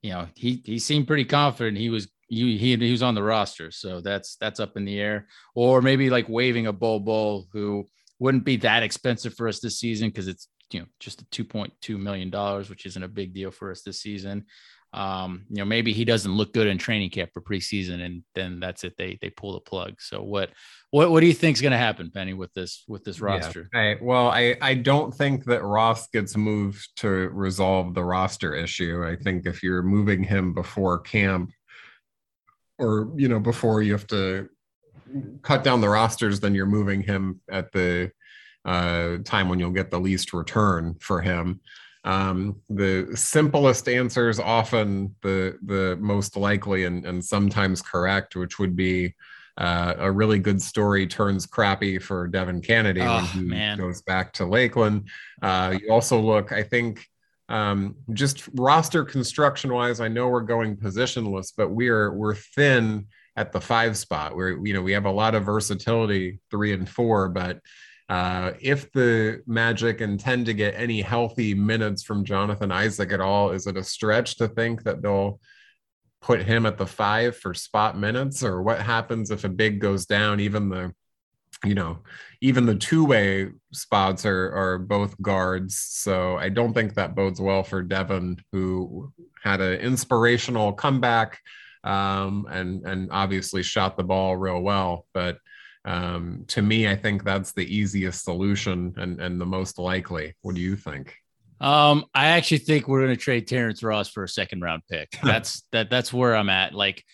you know, he, he seemed pretty confident he was, he, he, he was on the roster. So that's, that's up in the air. Or maybe like waiving a Bol Bol who wouldn't be that expensive for us this season because it's, you know, just a $2.2 million, which isn't a big deal for us this season um, you know, maybe he doesn't look good in training camp for preseason, and then that's it. They they pull the plug. So what what what do you think is going to happen, Penny, with this with this roster? Yeah. I, well, I I don't think that Ross gets moved to resolve the roster issue. I think if you're moving him before camp, or you know before you have to cut down the rosters, then you're moving him at the uh, time when you'll get the least return for him. Um, the simplest answer is often the the most likely and, and sometimes correct, which would be uh, a really good story turns crappy for Devin Cannady oh, when he man. goes back to Lakeland. Uh, you also look, I think, um, just roster construction wise. I know we're going positionless, but we're we're thin at the five spot. Where you know we have a lot of versatility three and four, but uh, if the Magic intend to get any healthy minutes from Jonathan Isaac at all, is it a stretch to think that they'll put him at the five for spot minutes, or what happens if a big goes down? Even the, you know, even the two-way spots are are both guards, so I don't think that bodes well for Devin, who had an inspirational comeback um, and and obviously shot the ball real well, but um, to me, I think that's the easiest solution and, and the most likely. What do you think? Um, I actually think we're going to trade Terrence Ross for a second round pick. (laughs) That's that. That's where I'm at. Like,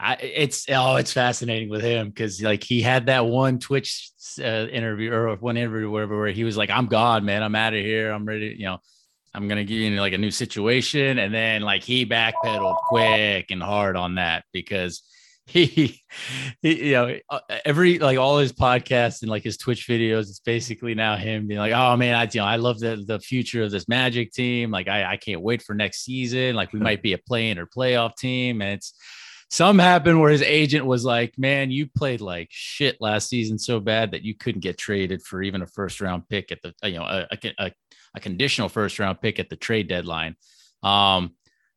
I it's oh, it's fascinating with him because like he had that one Twitch uh, interview or one interview wherever where he was like, "I'm God, man. I'm out of here. I'm ready." You know, I'm gonna give you like a new situation, and then like he backpedaled quick and hard on that because (laughs) he, he, you know, uh, every like all his podcasts and like his Twitch videos, it's basically now him being like, "Oh man, I you know I love the the future of this Magic team. Like I I can't wait for next season. Like we might be a play-in or playoff team." And it's some happened where his agent was like, "Man, you played like shit last season so bad that you couldn't get traded for even a first round pick at the you know a, a, a conditional first round pick at the trade deadline." Um,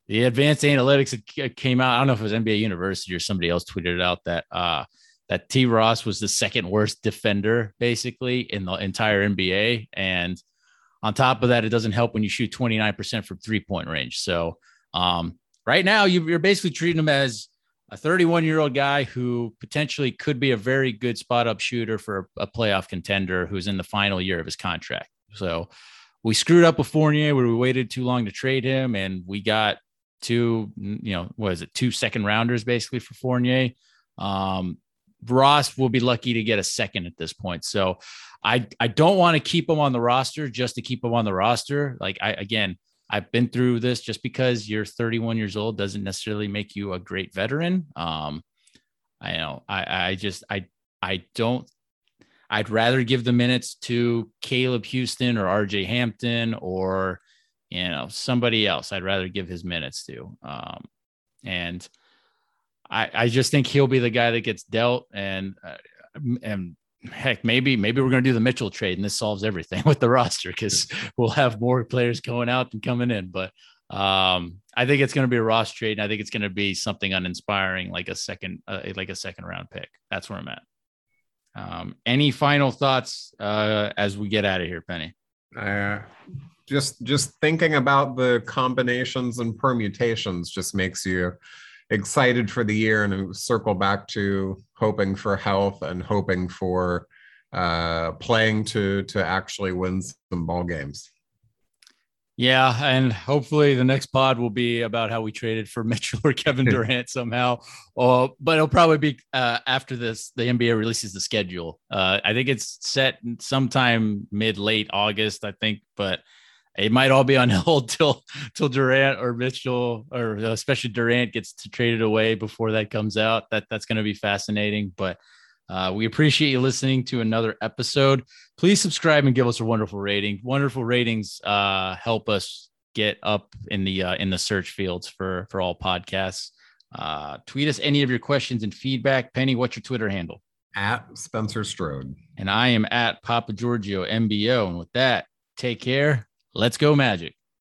the advanced analytics came out. I don't know if it was NBA University or somebody else tweeted it out that uh, that T. Ross was the second worst defender basically in the entire NBA. And on top of that, it doesn't help when you shoot 29% from three point range. So um, right now, you're basically treating him as a 31 year old guy who potentially could be a very good spot up shooter for a playoff contender who's in the final year of his contract. So we screwed up with Fournier where we waited too long to trade him and we got two, you know, what is it, two second rounders basically for Fournier. Um, Ross will be lucky to get a second at this point. So I I don't want to keep him on the roster just to keep him on the roster. Like I again, I've been through this just because you're 31 years old doesn't necessarily make you a great veteran. Um, I know I I just I I don't I'd rather give the minutes to Caleb Houstan or RJ Hampton or you know, somebody else I'd rather give his minutes to. Um, and I, I just think he'll be the guy that gets dealt. And, uh, and heck, maybe, maybe we're going to do the Mitchell trade and this solves everything (laughs) with the roster because we'll have more players going out and coming in. But um, I think it's going to be a Ross trade. And I think it's going to be something uninspiring, like a second, uh, like a second round pick. That's where I'm at. Um, any final thoughts uh, as we get out of here, Penny? Uh, just just thinking about the combinations and permutations just makes you excited for the year and circle back to hoping for health and hoping for uh, playing to to actually win some ball games. Yeah, and hopefully the next pod will be about how we traded for (laughs) Mitchell or Kevin (laughs) Durant somehow. Uh, but it'll probably be uh, after this. The NBA releases the schedule. Uh, I think it's set sometime mid late August. I think, but it might all be on (laughs) hold till till Durant or Mitchell or especially Durant gets traded away before that comes out. That that's going to be fascinating. But uh, we appreciate you listening to another episode. Please subscribe and give us a wonderful rating. Wonderful ratings uh, help us get up in the uh, in the search fields for for all podcasts. Uh, tweet us any of your questions and feedback. Penny, what's your Twitter handle? At Spencer Strode. And I am at Papa Giorgio MBO. And with that, take care Let's go, Magic.